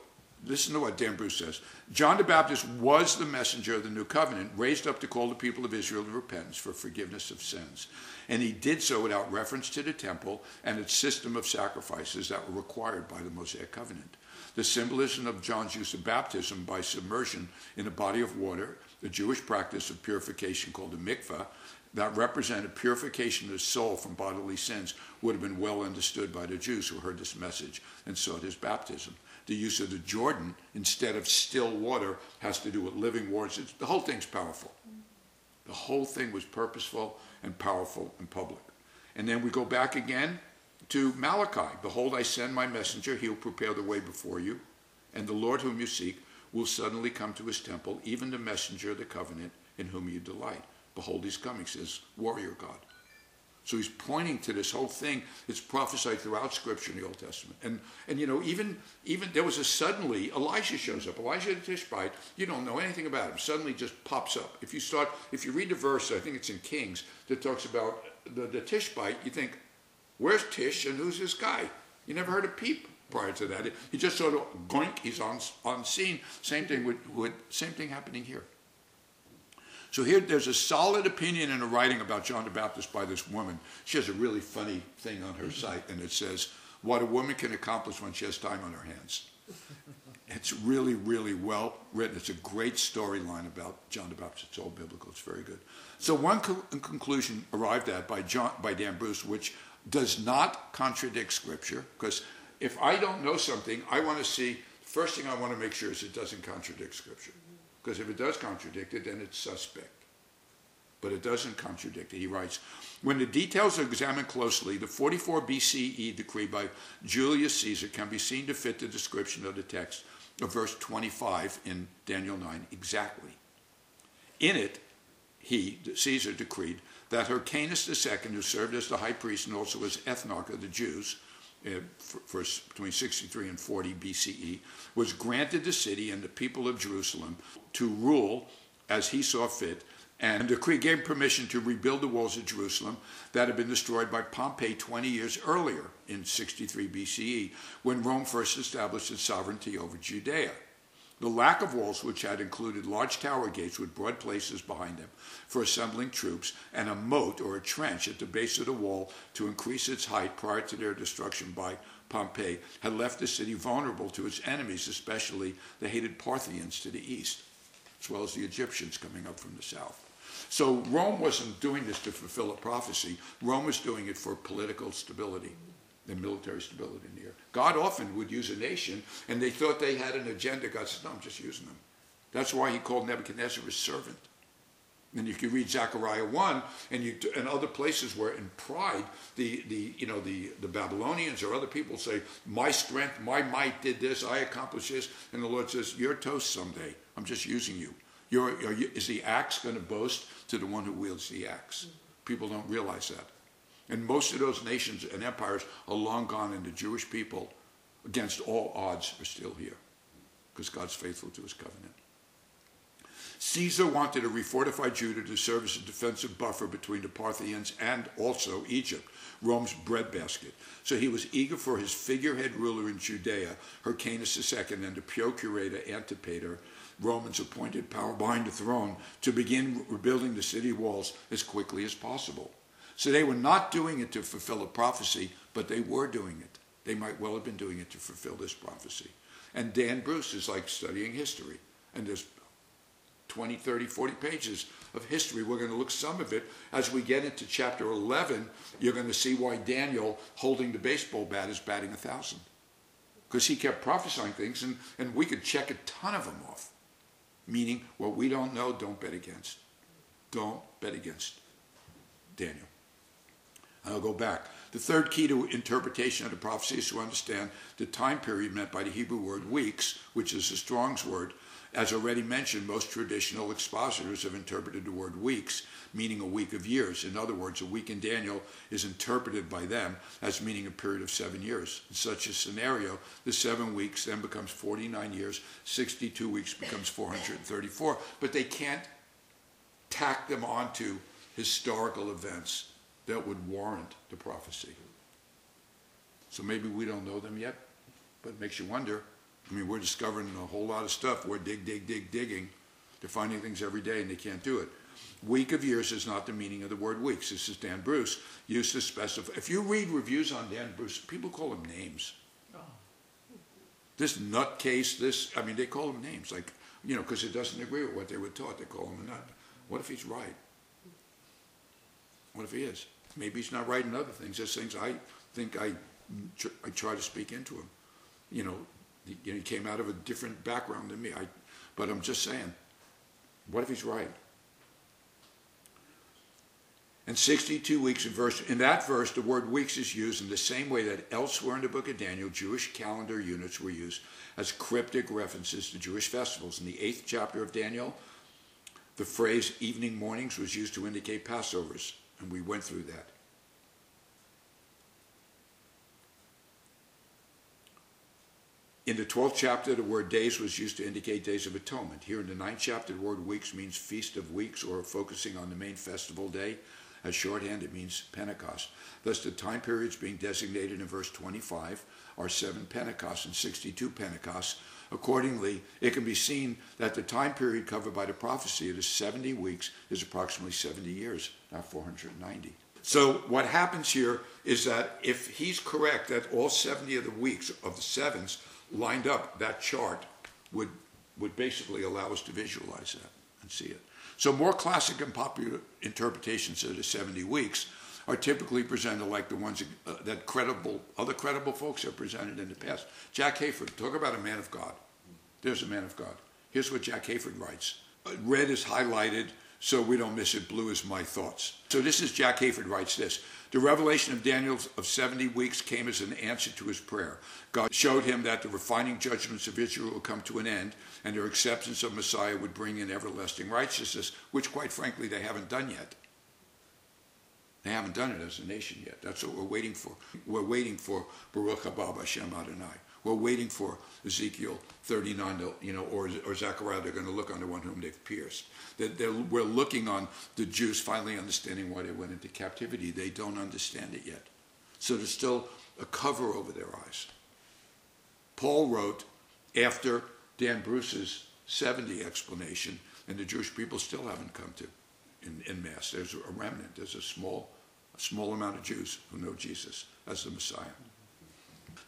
Listen to what Dan Bruce says. John the Baptist was the messenger of the new covenant, raised up to call the people of Israel to repentance for forgiveness of sins. And he did so without reference to the temple and its system of sacrifices that were required by the Mosaic covenant. the symbolism of John's use of baptism by submersion in a body of water, the Jewish practice of purification called a mikveh, that represented purification of the soul from bodily sins would have been well understood by the Jews who heard this message and sought his baptism. The use of the Jordan instead of still water has to do with living waters. It's, the whole thing's powerful. The whole thing was purposeful and powerful and public. And then we go back again to Malachi. Behold, I send my messenger. He'll prepare the way before you. And the Lord whom you seek will suddenly come to his temple, even the messenger of the covenant in whom you delight. Behold, he's coming, says warrior God. So he's pointing to this whole thing. It's prophesied throughout Scripture in the Old Testament. And and you know, even even there was a suddenly Elijah shows up. Elijah the Tishbite. You don't know anything about him. Suddenly just pops up. If you start, if you read the verse, I think it's in Kings that talks about the, the Tishbite. You think, where's Tish and who's this guy? You never heard a peep prior to that. He just sort of goink. He's on on scene. Same thing with, with same thing happening here. So here, there's a solid opinion in a writing about John the Baptist by this woman. She has a really funny thing on her mm-hmm. site, and it says, "What a woman can accomplish when she has time on her hands." It's really, really well written. It's a great storyline about John the Baptist. It's all biblical. It's very good. So one co- conclusion arrived at by John by Dan Bruce, which does not contradict Scripture, because if I don't know something, I want to see. First thing I want to make sure is it doesn't contradict Scripture. Because if it does contradict it, then it's suspect. But it doesn't contradict it. He writes When the details are examined closely, the 44 BCE decree by Julius Caesar can be seen to fit the description of the text of verse 25 in Daniel 9 exactly. In it, he, Caesar, decreed that Hyrcanus II, who served as the high priest and also as ethnarch of the Jews, uh, for, for, between 63 and 40 BCE, was granted the city and the people of Jerusalem to rule as he saw fit, and the decree gave permission to rebuild the walls of Jerusalem that had been destroyed by Pompey 20 years earlier in 63 BCE, when Rome first established its sovereignty over Judea. The lack of walls, which had included large tower gates with broad places behind them for assembling troops, and a moat or a trench at the base of the wall to increase its height prior to their destruction by Pompey, had left the city vulnerable to its enemies, especially the hated Parthians to the east, as well as the Egyptians coming up from the south. So Rome wasn't doing this to fulfill a prophecy. Rome was doing it for political stability and military stability in the air. God often would use a nation, and they thought they had an agenda. God said, "No, I'm just using them." That's why He called Nebuchadnezzar his servant. And if you can read Zechariah one, and you and other places where in pride the the you know the the Babylonians or other people say, "My strength, my might did this, I accomplished this," and the Lord says, "You're toast someday. I'm just using you." You're, is the axe going to boast to the one who wields the axe? People don't realize that. And most of those nations and empires are long gone, and the Jewish people, against all odds, are still here because God's faithful to his covenant. Caesar wanted to refortify Judah to serve as a defensive buffer between the Parthians and also Egypt, Rome's breadbasket. So he was eager for his figurehead ruler in Judea, Hyrcanus II, and the procurator Antipater, Romans appointed power behind the throne, to begin rebuilding the city walls as quickly as possible. So they were not doing it to fulfill a prophecy, but they were doing it. They might well have been doing it to fulfill this prophecy. And Dan Bruce is like studying history. And there's 20, 30, 40 pages of history. We're going to look some of it as we get into chapter 11. You're going to see why Daniel, holding the baseball bat, is batting a thousand. Because he kept prophesying things, and, and we could check a ton of them off. Meaning, what we don't know, don't bet against. Don't bet against Daniel. I'll go back. The third key to interpretation of the prophecy is to understand the time period meant by the Hebrew word weeks, which is a Strong's word. As already mentioned, most traditional expositors have interpreted the word weeks, meaning a week of years. In other words, a week in Daniel is interpreted by them as meaning a period of seven years. In such a scenario, the seven weeks then becomes 49 years, 62 weeks becomes 434, but they can't tack them onto historical events that would warrant the prophecy. So maybe we don't know them yet, but it makes you wonder. I mean, we're discovering a whole lot of stuff. We're dig, dig, dig, digging. They're finding things every day and they can't do it. Week of years is not the meaning of the word weeks. This is Dan Bruce used to specify. If you read reviews on Dan Bruce, people call him names. Oh. this nutcase, this, I mean, they call him names, like, you know, because it doesn't agree with what they were taught. They call him a nut. What if he's right? What if he is? Maybe he's not right in other things. There's things I think I, I try to speak into him. You know, he, you know, he came out of a different background than me. I, but I'm just saying, what if he's right? And 62 weeks in verse in that verse, the word weeks is used in the same way that elsewhere in the book of Daniel, Jewish calendar units were used as cryptic references to Jewish festivals. In the eighth chapter of Daniel, the phrase evening mornings was used to indicate Passovers, and we went through that. In the 12th chapter, the word days was used to indicate days of atonement. Here in the ninth chapter, the word weeks means feast of weeks or focusing on the main festival day. As shorthand, it means Pentecost. Thus, the time periods being designated in verse 25 are seven Pentecosts and 62 Pentecosts. Accordingly, it can be seen that the time period covered by the prophecy of the 70 weeks is approximately 70 years, not 490. So, what happens here is that if he's correct that all 70 of the weeks of the sevens lined up, that chart would, would basically allow us to visualize that and see it. So more classic and popular interpretations of the 70 weeks are typically presented like the ones uh, that credible, other credible folks have presented in the past. Jack Hayford, talk about a man of God. There's a man of God. Here's what Jack Hayford writes. Uh, red is highlighted so we don't miss it. Blue is my thoughts. So this is Jack Hayford writes this. The revelation of Daniel of 70 weeks came as an answer to his prayer. God showed him that the refining judgments of Israel would come to an end and their acceptance of Messiah would bring in everlasting righteousness, which, quite frankly, they haven't done yet. They haven't done it as a nation yet. That's what we're waiting for. We're waiting for Baruch haba Hashem Adonai. We're waiting for Ezekiel 39, you know, or, or Zechariah. They're going to look on the one whom they've pierced. They're, we're looking on the Jews finally understanding why they went into captivity. They don't understand it yet. So there's still a cover over their eyes. Paul wrote after Dan Bruce's 70 explanation, and the Jewish people still haven't come to in, in mass. There's a remnant. There's a small, a small amount of Jews who know Jesus as the Messiah.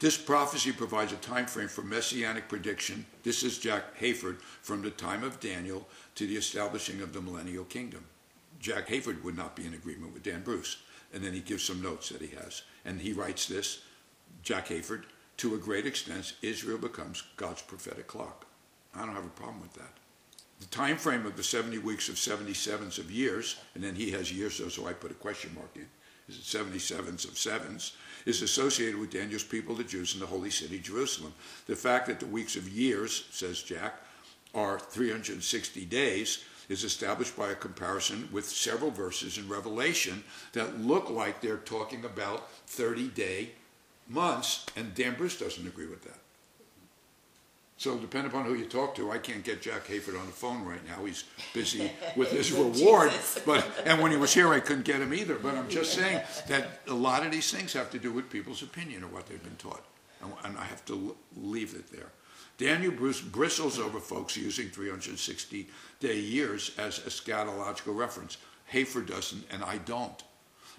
This prophecy provides a time frame for messianic prediction. This is Jack Hayford from the time of Daniel to the establishing of the millennial kingdom. Jack Hayford would not be in agreement with Dan Bruce. And then he gives some notes that he has. And he writes this, Jack Hayford, to a great extent, Israel becomes God's prophetic clock. I don't have a problem with that. The time frame of the 70 weeks of 77s of years, and then he has years, so, I put a question mark in, is it 77s of sevens, is associated with Daniel's people, the Jews, in the holy city, Jerusalem. The fact that the weeks of years, says Jack, are 360 days is established by a comparison with several verses in Revelation that look like they're talking about 30 day months, and Dan Bruce doesn't agree with that. So depending upon who you talk to, I can't get Jack Hayford on the phone right now. He's busy with his reward. But and when he was here, I couldn't get him either. But I'm just saying that a lot of these things have to do with people's opinion of what they've been taught, and I have to leave it there. Daniel Bruce bristles over folks using 360 day years as a eschatological reference. Hayford doesn't, and I don't.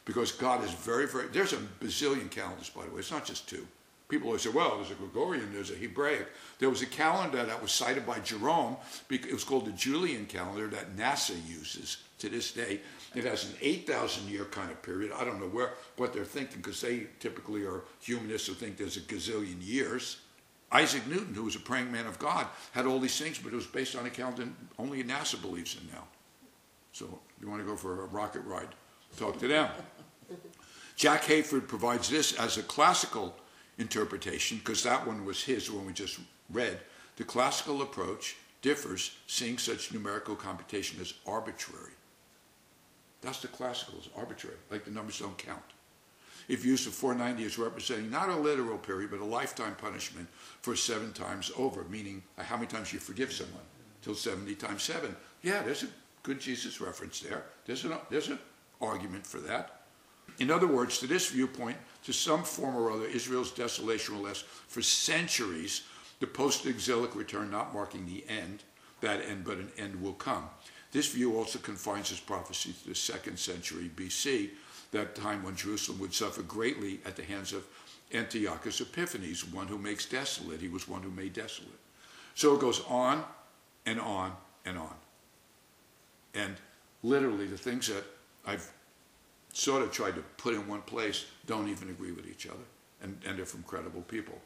Because God is very, very, there's a bazillion calendars, by the way. It's not just two. People always say, well, there's a Gregorian, there's a Hebraic. There was a calendar that was cited by Jerome. It was called the Julian calendar that NASA uses to this day. It has an 8,000 year kind of period. I don't know where what they're thinking because they typically are humanists who think there's a gazillion years. Isaac Newton, who was a praying man of God, had all these things, but it was based on a calendar only NASA believes in now. So you want to go for a rocket ride, talk to them. Jack Hayford provides this as a classical interpretation, because that one was his one we just read. The classical approach differs, seeing such numerical computation as arbitrary. That's the classical, is arbitrary, like the numbers don't count. If use of 490 is representing not a literal period, but a lifetime punishment for seven times over, meaning uh, how many times you forgive someone, till 70 times seven. Yeah, there's a good Jesus reference there. There's an, there's an argument for that. In other words, to this viewpoint, to some form or other, Israel's desolation will last for centuries, the post-exilic return not marking the end, that end, but an end will come. This view also confines his prophecy to the second century BC, that time when Jerusalem would suffer greatly at the hands of Antiochus Epiphanes, one who makes desolate. He was one who made desolate. So it goes on and on and on. And literally, the things that I've sort of tried to put in one place don't even agree with each other, and, and they're from credible people.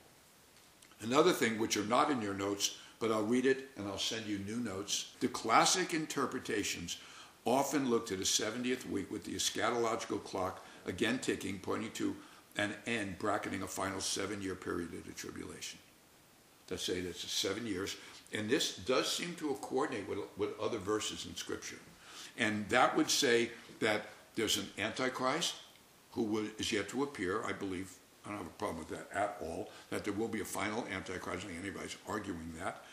Another thing, which are not in your notes, but I'll read it and I'll send you new notes. The classic interpretations often look to the 70th week with the eschatological clock again ticking, pointing to an end, bracketing a final seven year period of the tribulation. Let's say that's seven years. And this does seem to coordinate with, with other verses in Scripture. And that would say that there's an Antichrist who is yet to appear, I believe. I don't have a problem with that at all, that there will be a final Antichrist. I think anybody's arguing that.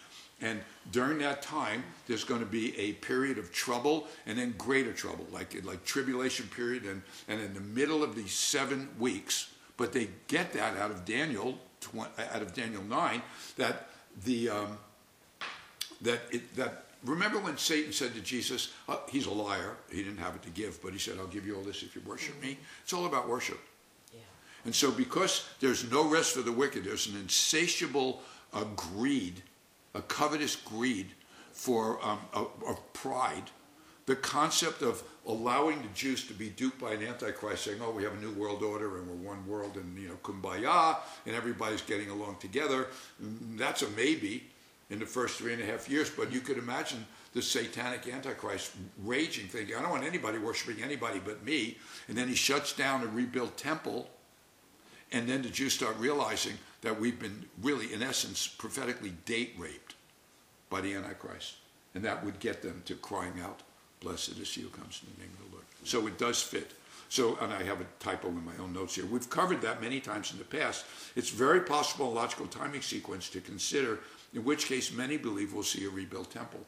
And during that time, there's going to be a period of trouble and then greater trouble, like, like tribulation period. And, and in the middle of these seven weeks, but they get that out of Daniel, out of Daniel 9, that the, um, that it, that remember when Satan said to Jesus, oh, he's a liar. He didn't have it to give, but he said, I'll give you all this if you worship me. It's all about worship. Yeah. And so because there's no rest for the wicked, there's an insatiable uh, greed, a covetous greed for um, of pride. The concept of allowing the Jews to be duped by an antichrist, saying, "Oh, we have a new world order and we're one world and you know kumbaya and everybody's getting along together," that's a maybe in the first three and a half years. But you could imagine the satanic antichrist raging, thinking, I don't want anybody worshiping anybody but me. And then he shuts down the rebuilt temple. And then the Jews start realizing that we've been really, in essence, prophetically date raped by the antichrist. And that would get them to crying out, Blessed is he who comes in the name of the Lord. So it does fit. So, and I have a typo in my own notes here. We've covered that many times in the past. It's very possible logical timing sequence to consider in which case many believe we'll see a rebuilt temple.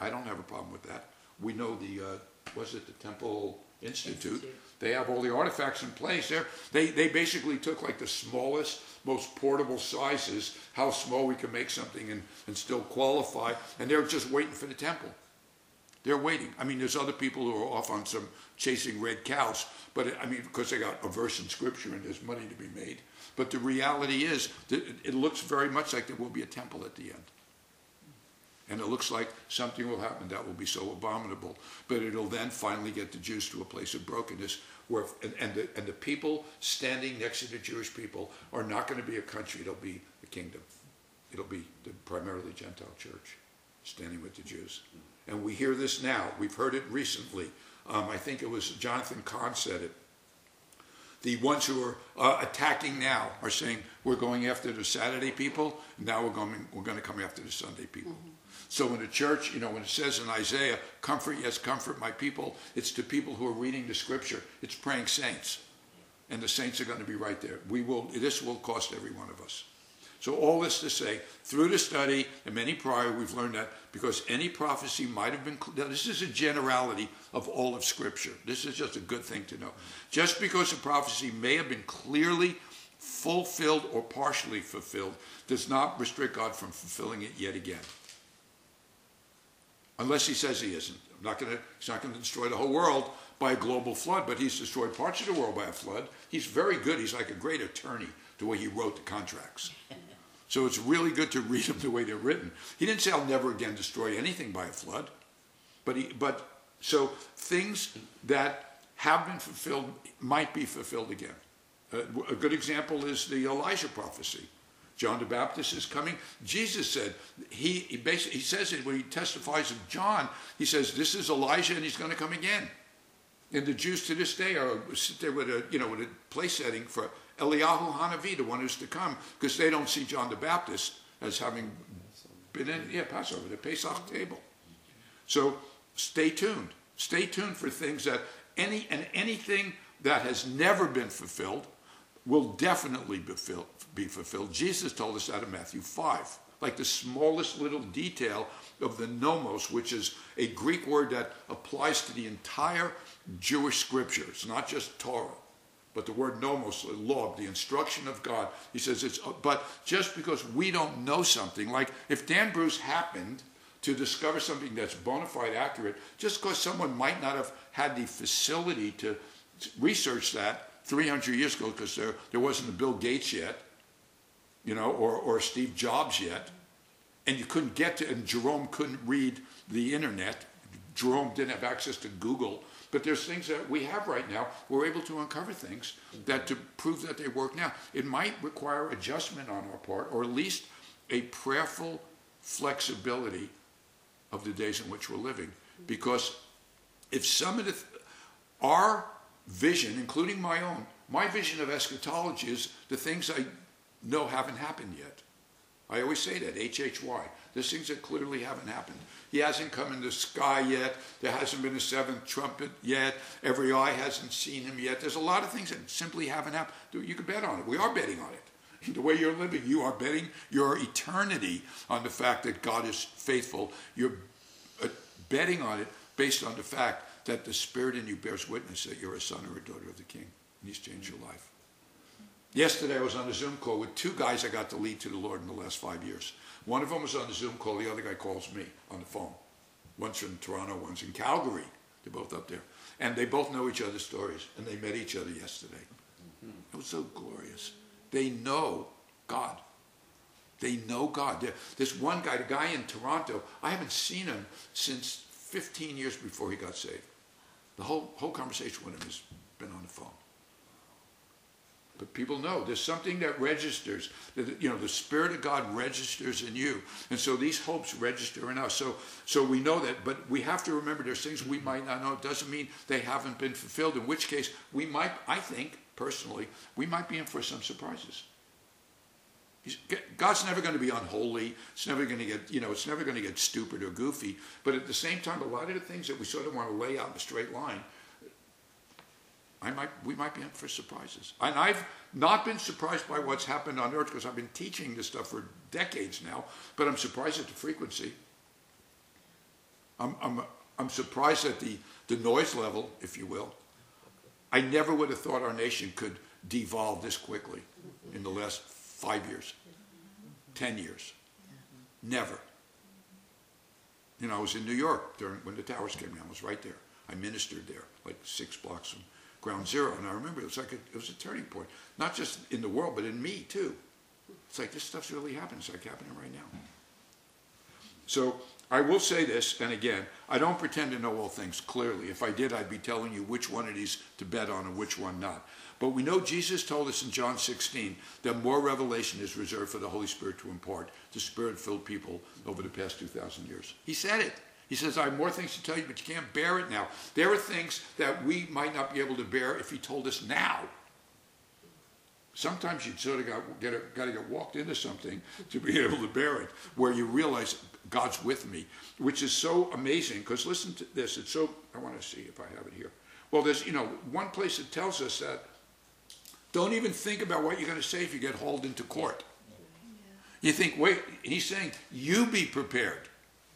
I don't have a problem with that. We know the, uh, was it the Temple Institute? Institute? They have all the artifacts in place there. They, they basically took like the smallest, most portable sizes, how small we can make something and, and still qualify, and they're just waiting for the temple. They're waiting. I mean, there's other people who are off on some chasing red cows, but I mean, because they got a verse in Scripture and there's money to be made. But the reality is that it looks very much like there will be a temple at the end. And it looks like something will happen that will be so abominable. But it'll then finally get the Jews to a place of brokenness where, and, and, the, and the people standing next to the Jewish people are not going to be a country, it'll be a kingdom. It'll be the primarily Gentile church standing with the Jews. And we hear this now. We've heard it recently. Um, I think it was Jonathan Cahn said it the ones who are uh, attacking now are saying we're going after the Saturday people. Now we're going we're going to come after the Sunday people. Mm-hmm. So in the church, you know, when it says in Isaiah, "Comfort, yes, comfort my people," it's to people who are reading the Scripture. It's praying saints, and the saints are going to be right there. We will. This will cost every one of us. So all this to say, through the study and many prior, we've learned that because any prophecy might have been, this is a generality of all of Scripture. This is just a good thing to know. Just because a prophecy may have been clearly fulfilled or partially fulfilled does not restrict God from fulfilling it yet again. Unless he says he isn't. I'm not gonna, he's not going to destroy the whole world by a global flood, but he's destroyed parts of the world by a flood. He's very good. He's like a great attorney the way he wrote the contracts. So it's really good to read them the way they're written. He didn't say, I'll never again destroy anything by a flood. But, he, but so things that have been fulfilled might be fulfilled again. Uh, a good example is the Elijah prophecy. John the Baptist is coming. Jesus said, he, he basically, he says it when he testifies of John, he says, this is Elijah and he's going to come again. And the Jews to this day are sit there with a, you know, with a place setting for Eliyahu Hanavi, the one who's to come, because they don't see John the Baptist as having been in, yeah, Passover, the Pesach table. So stay tuned. Stay tuned for things that any and anything that has never been fulfilled will definitely be, be fulfilled. Jesus told us that in Matthew 5. Like the smallest little detail of the nomos, which is a Greek word that applies to the entire Jewish scripture. It's not just Torah. But the word nomos, uh, law, the instruction of God, he says it's, uh, but just because we don't know something, like if Dan Bruce happened to discover something that's bona fide accurate, just because someone might not have had the facility to research that 300 years ago because there, there wasn't a Bill Gates yet, you know, or, or Steve Jobs yet. And you couldn't get to, and Jerome couldn't read the internet. Jerome didn't have access to Google. But there's things that we have right now. We're able to uncover things that to prove that they work now. It might require adjustment on our part, or at least a prayerful flexibility of the days in which we're living. Because if some of the, th- our vision, including my own, my vision of eschatology is the things I know haven't happened yet. I always say that, HHY. There's things that clearly haven't happened. He hasn't come in the sky yet. There hasn't been a seventh trumpet yet. Every eye hasn't seen him yet. There's a lot of things that simply haven't happened. You can bet on it. We are betting on it. The way you're living, you are betting your eternity on the fact that God is faithful. You're uh, betting on it based on the fact that the Spirit in you bears witness that you're a son or a daughter of the King. And He's changed your life. Yesterday, I was on a Zoom call with two guys I got to lead to the Lord in the last five years. One of them was on the Zoom call, the other guy calls me on the phone. One's from Toronto, one's in Calgary. They're both up there. And they both know each other's stories, and they met each other yesterday. It was so glorious. They know God. They know God. This one guy, the guy in Toronto, I haven't seen him since 15 years before he got saved. The whole, whole conversation with him has been on the phone. But people know there's something that registers. That, you know, the Spirit of God registers in you, and so these hopes register in us. So, so we know that. But we have to remember there's things we might not know. It doesn't mean they haven't been fulfilled. In which case, we might. I think personally, we might be in for some surprises. God's never going to be unholy. It's never going to get, you know, it's never going to get stupid or goofy. But at the same time, a lot of the things that we sort of want to lay out in a straight line, I might, we might be in for surprises. And I've not been surprised by what's happened on earth because I've been teaching this stuff for decades now. But I'm surprised at the frequency. I'm, I'm, I'm surprised at the, the noise level, if you will. I never would have thought our nation could devolve this quickly in the last five years, ten years. Never. You know, I was in New York during when the towers came down. I was right there. I ministered there, like six blocks from Ground Zero, and I remember it was like a, it was a turning point, not just in the world, but in me too. It's like this stuff's really happening. It's like happening right now. So I will say this, and again, I don't pretend to know all things clearly. If I did, I'd be telling you which one of these to bet on and which one not. But we know Jesus told us in John 16 that more revelation is reserved for the Holy Spirit to impart to spirit-filled people over the past 2,000 years. He said it. He says, I have more things to tell you, but you can't bear it now. There are things that we might not be able to bear if he told us now. Sometimes you sort of got, get a, got to get walked into something to be able to bear it, where you realize God's with me, which is so amazing. Because listen to this, it's so. I want to see if I have it here. Well, there's you know one place that tells us that don't even think about what you're going to say if you get hauled into court. You think, wait, he's saying you be prepared.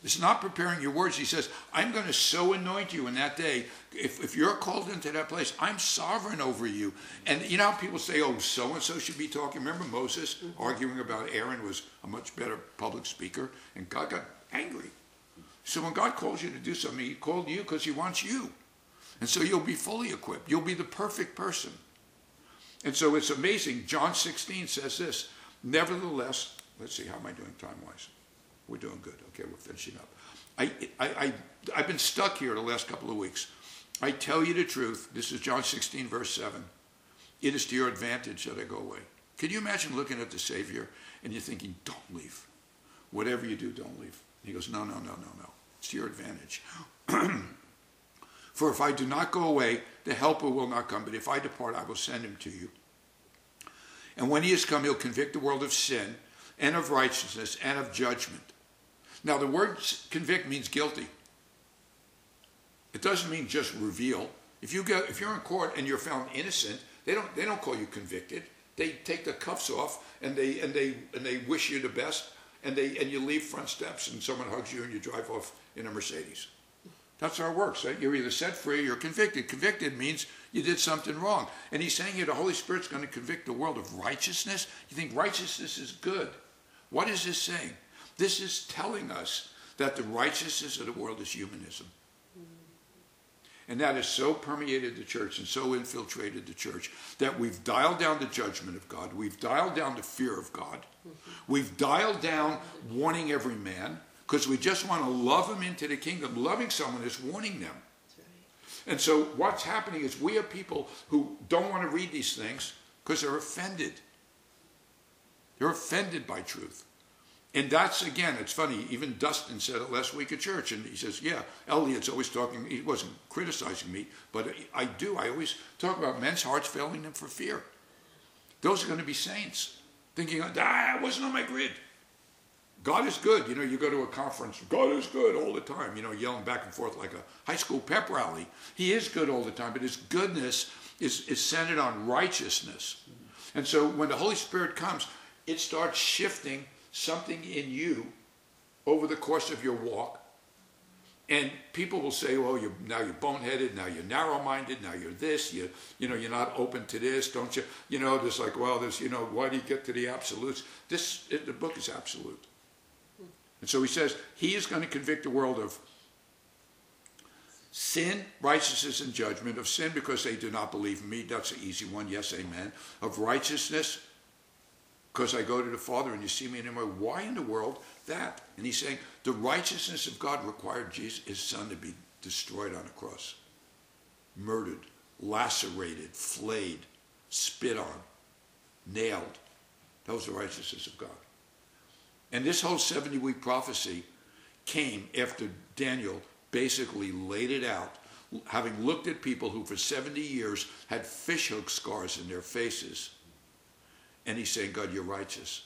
It's not preparing your words. He says, I'm going to so anoint you in that day. If, if you're called into that place, I'm sovereign over you. And you know how people say, oh, so and so should be talking? Remember Moses mm-hmm. arguing about Aaron was a much better public speaker, and God got angry. So when God calls you to do something, He called you because He wants you. And so you'll be fully equipped. You'll be the perfect person. And so it's amazing. John 16 says this Nevertheless, let's see, how am I doing time wise? We're doing good. Okay, we're finishing up. I, I, I, I've been stuck here the last couple of weeks. I tell you the truth. This is John 16, verse 7. It is to your advantage that I go away. Can you imagine looking at the Savior and you're thinking, don't leave. Whatever you do, don't leave. He goes, no, no, no, no, no. It's to your advantage. For if I do not go away, the Helper will not come. But if I depart, I will send him to you. And when he has come, he'll convict the world of sin and of righteousness and of judgment. Now, the word convict means guilty. It doesn't mean just reveal. If you go, if you're in court and you're found innocent, they don't they don't call you convicted. They take the cuffs off and they and they and they wish you the best and they and you leave front steps and someone hugs you and you drive off in a Mercedes. That's how it works. Right? You're either set free or you're convicted. Convicted means you did something wrong. And he's saying here the Holy Spirit's going to convict the world of righteousness. You think righteousness is good. What is this saying? This is telling us that the righteousness of the world is humanism. And that has so permeated the church and so infiltrated the church that we've dialed down the judgment of God. We've dialed down the fear of God. We've dialed down warning every man because we just want to love them into the kingdom. Loving someone is warning them. And so what's happening is we have people who don't want to read these things because they're offended. They're offended by truth. And that's again, it's funny. Even Dustin said it last week at church, and he says, "Yeah, Elliot's always talking. He wasn't criticizing me, but I do. I always talk about men's hearts failing them for fear. Those are going to be saints, thinking, ah, I wasn't on my grid. God is good. You know, you go to a conference, God is good all the time. You know, yelling back and forth like a high school pep rally. He is good all the time, but His goodness is is centered on righteousness. And so when the Holy Spirit comes, it starts shifting." Something in you over the course of your walk. And people will say, well, you now you're boneheaded, now you're narrow-minded, now you're this, you you know, you're not open to this, don't you? You know, there's like, well, there's, you know, why do you get to the absolutes? This, it, the book is absolute. And so he says, he is going to convict the world of sin, righteousness, and judgment. Of sin because they do not believe in me. That's an easy one. Yes, amen. Of righteousness because I go to the Father and you see me anymore. Why in the world that? And he's saying the righteousness of God required Jesus, his son to be destroyed on a cross, murdered, lacerated, flayed, spit on, nailed. That was the righteousness of God. And this whole 70 week prophecy came after Daniel basically laid it out, having looked at people who for 70 years had fishhook scars in their faces and he's saying, God, you're righteous.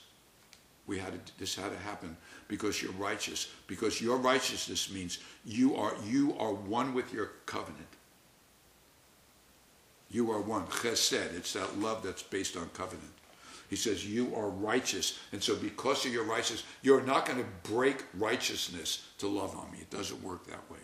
We had to, this had to happen because you're righteous. Because your righteousness means you are you are one with your covenant. You are one. Chesed. It's that love that's based on covenant. He says you are righteous, and so because of your righteousness, you're not going to break righteousness to love on me. It doesn't work that way.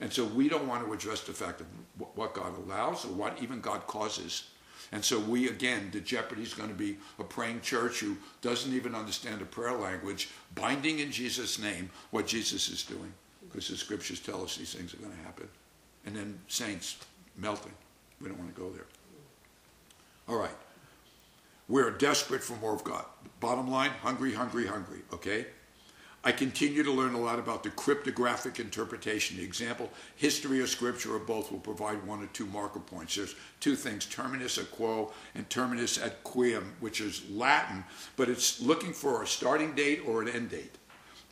And so we don't want to address the fact of what God allows or what even God causes and so we, again, the jeopardy is going to be a praying church who doesn't even understand the prayer language, binding in Jesus' name what Jesus is doing. Because the scriptures tell us these things are going to happen. And then saints melting. We don't want to go there. All right. We're desperate for more of God. Bottom line, hungry, hungry, hungry. Okay? I continue to learn a lot about the cryptographic interpretation. The example, history or scripture or both will provide one or two marker points. There's two things, terminus et quo and terminus ad quem, which is Latin, but it's looking for a starting date or an end date.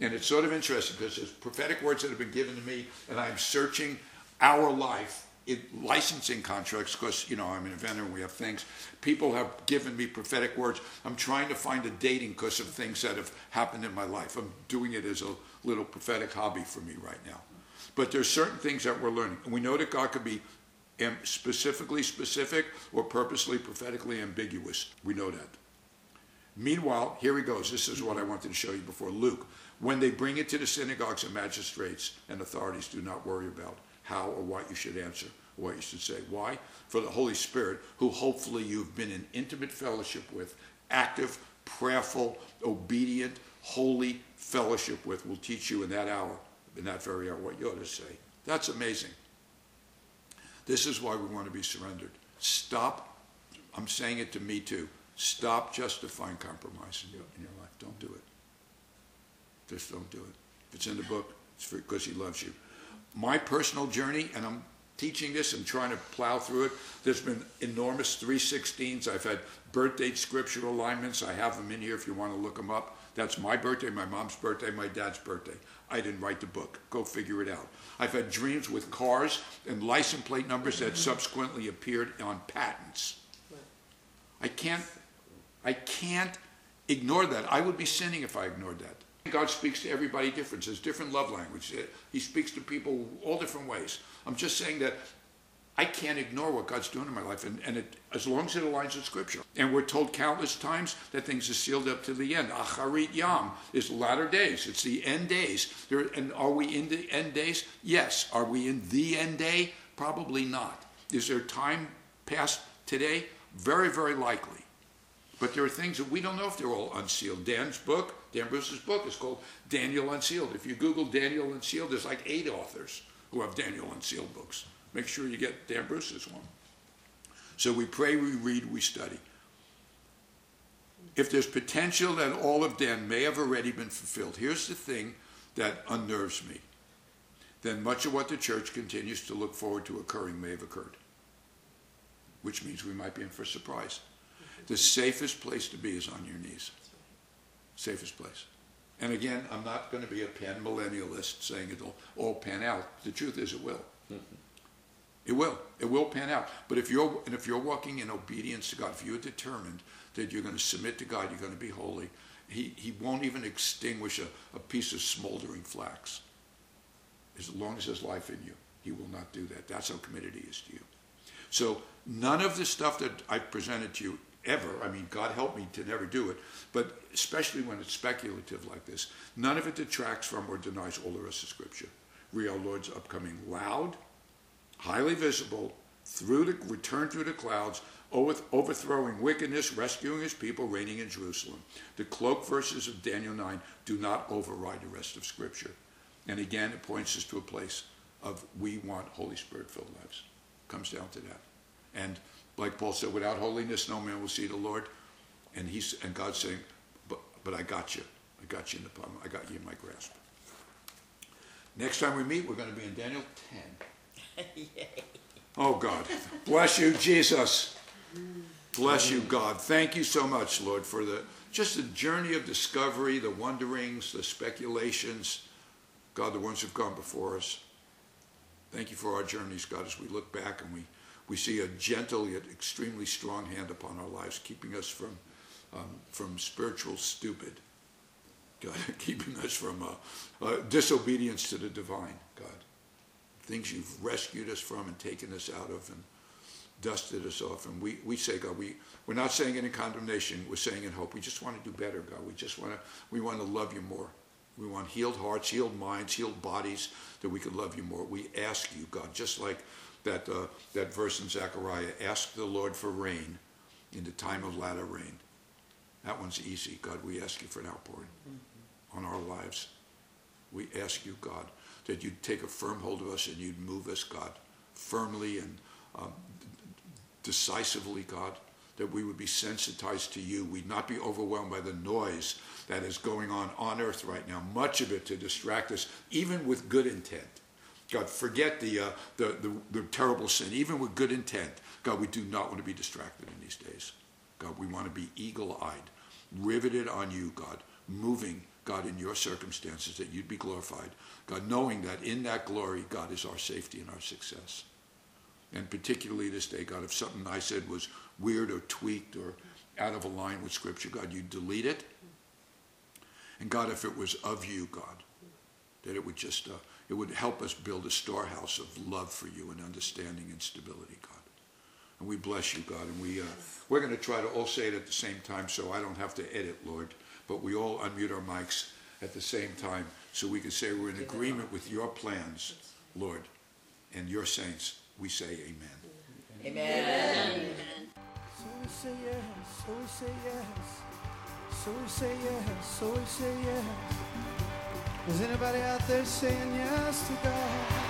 And it's sort of interesting because there's prophetic words that have been given to me, and I'm searching our life it, licensing contracts, because you know I'm an inventor and we have things. People have given me prophetic words. I'm trying to find a dating because of things that have happened in my life. I'm doing it as a little prophetic hobby for me right now. But there's certain things that we're learning. And we know that God could be specifically specific or purposely prophetically ambiguous. We know that. Meanwhile, here he goes. This is what I wanted to show you before. Luke. When they bring it to the synagogues and magistrates and authorities, do not worry about how or what you should answer, what you should say. Why? For the Holy Spirit, who hopefully you've been in intimate fellowship with, active, prayerful, obedient, holy fellowship with, will teach you in that hour, in that very hour, what you ought to say. That's amazing. This is why we want to be surrendered. Stop, I'm saying it to me too, stop justifying compromise in your, in your life. Don't do it. Just don't do it. If it's in the book, it's because he loves you my personal journey, and I'm teaching this and trying to plow through it. There's been enormous 316s. I've had birthday scripture alignments. I have them in here if you want to look them up. That's my birthday, my mom's birthday, my dad's birthday. I didn't write the book. Go figure it out. I've had dreams with cars and license plate numbers that subsequently appeared on patents. I can't I can't ignore that. I would be sinning if I ignored that. God speaks to everybody different. There's different love language. He speaks to people all different ways. I'm just saying that I can't ignore what God's doing in my life, and, and it, as long as it aligns with Scripture. And we're told countless times that things are sealed up to the end. Acharit Yam is latter days. It's the end days. There, and are we in the end days? Yes. Are we in the end day? Probably not. Is there time past today? Very, very likely. But there are things that we don't know if they're all unsealed. Dan's book, Dan Bruce's book is called Daniel Unsealed. If you Google Daniel Unsealed, there's like eight authors who have Daniel Unsealed books. Make sure you get Dan Bruce's one. So we pray, we read, we study. If there's potential that all of Dan may have already been fulfilled, here's the thing that unnerves me. Then much of what the church continues to look forward to occurring may have occurred, which means we might be in for a surprise. The safest place to be is on your knees. Safest place. And again, I'm not going to be a pan millennialist saying it'll all pan out. The truth is, it will. Mm-hmm. It will. It will pan out. But if you're and if you're walking in obedience to God, if you're determined that you're going to submit to God, you're going to be holy, He, he won't even extinguish a, a piece of smoldering flax. As long as there's life in you, He will not do that. That's how committed He is to you. So none of the stuff that I've presented to you ever, I mean, God help me to never do it, but especially when it's speculative like this, none of it detracts from or denies all the rest of Scripture. Read our Lord's upcoming loud, highly visible, through the return through the clouds, overthrowing wickedness, rescuing his people, reigning in Jerusalem. The cloak verses of Daniel 9 do not override the rest of Scripture. And again, it points us to a place of we want Holy Spirit filled lives. Comes down to that. And like Paul said, without holiness, no man will see the Lord. And he's and God's saying, but but I got you. I got you in the palm. I got you in my grasp. Next time we meet, we're going to be in Daniel 10. oh God, bless you, Jesus. Mm. Bless you, God. Thank you so much, Lord, for the just the journey of discovery, the wonderings, the speculations. God, the ones who've gone before us. Thank you for our journeys, God, as we look back and we, we see a gentle yet extremely strong hand upon our lives, keeping us from, um, from spiritual stupid. God, keeping us from uh, uh, disobedience to the divine, God. Things you've rescued us from and taken us out of and dusted us off. And we, we say, God, we, we're not saying it in condemnation, we're saying in hope. We just want to do better, God. We just want to, we want to love you more. We want healed hearts, healed minds, healed bodies, that we could love you more. We ask you, God, just like that, uh, that verse in Zechariah, ask the Lord for rain in the time of latter rain. That one's easy. God, we ask you for an outpouring mm-hmm. on our lives. We ask you, God, that you'd take a firm hold of us and you'd move us, God, firmly and um, decisively, God, that we would be sensitized to you. We'd not be overwhelmed by the noise that is going on on earth right now, much of it to distract us, even with good intent. God, forget the, uh, the, the, the terrible sin, even with good intent. God, we do not want to be distracted in these days. God, we want to be eagle eyed, riveted on you, God, moving, God, in your circumstances, that you'd be glorified. God, knowing that in that glory, God is our safety and our success. And particularly this day, God, if something I said was weird or tweaked or out of line with Scripture, God, you delete it. And God, if it was of you, God, that it would just, uh, it would help us build a storehouse of love for you and understanding and stability, God. And we bless you, God. And we, uh, we're going to try to all say it at the same time so I don't have to edit, Lord. But we all unmute our mics at the same time so we can say we're in agreement with your plans, Lord, and your saints we say amen. Amen. amen. So we say yes, so we say yes, so we say yes, so we say yes. Is anybody out there saying yes to God?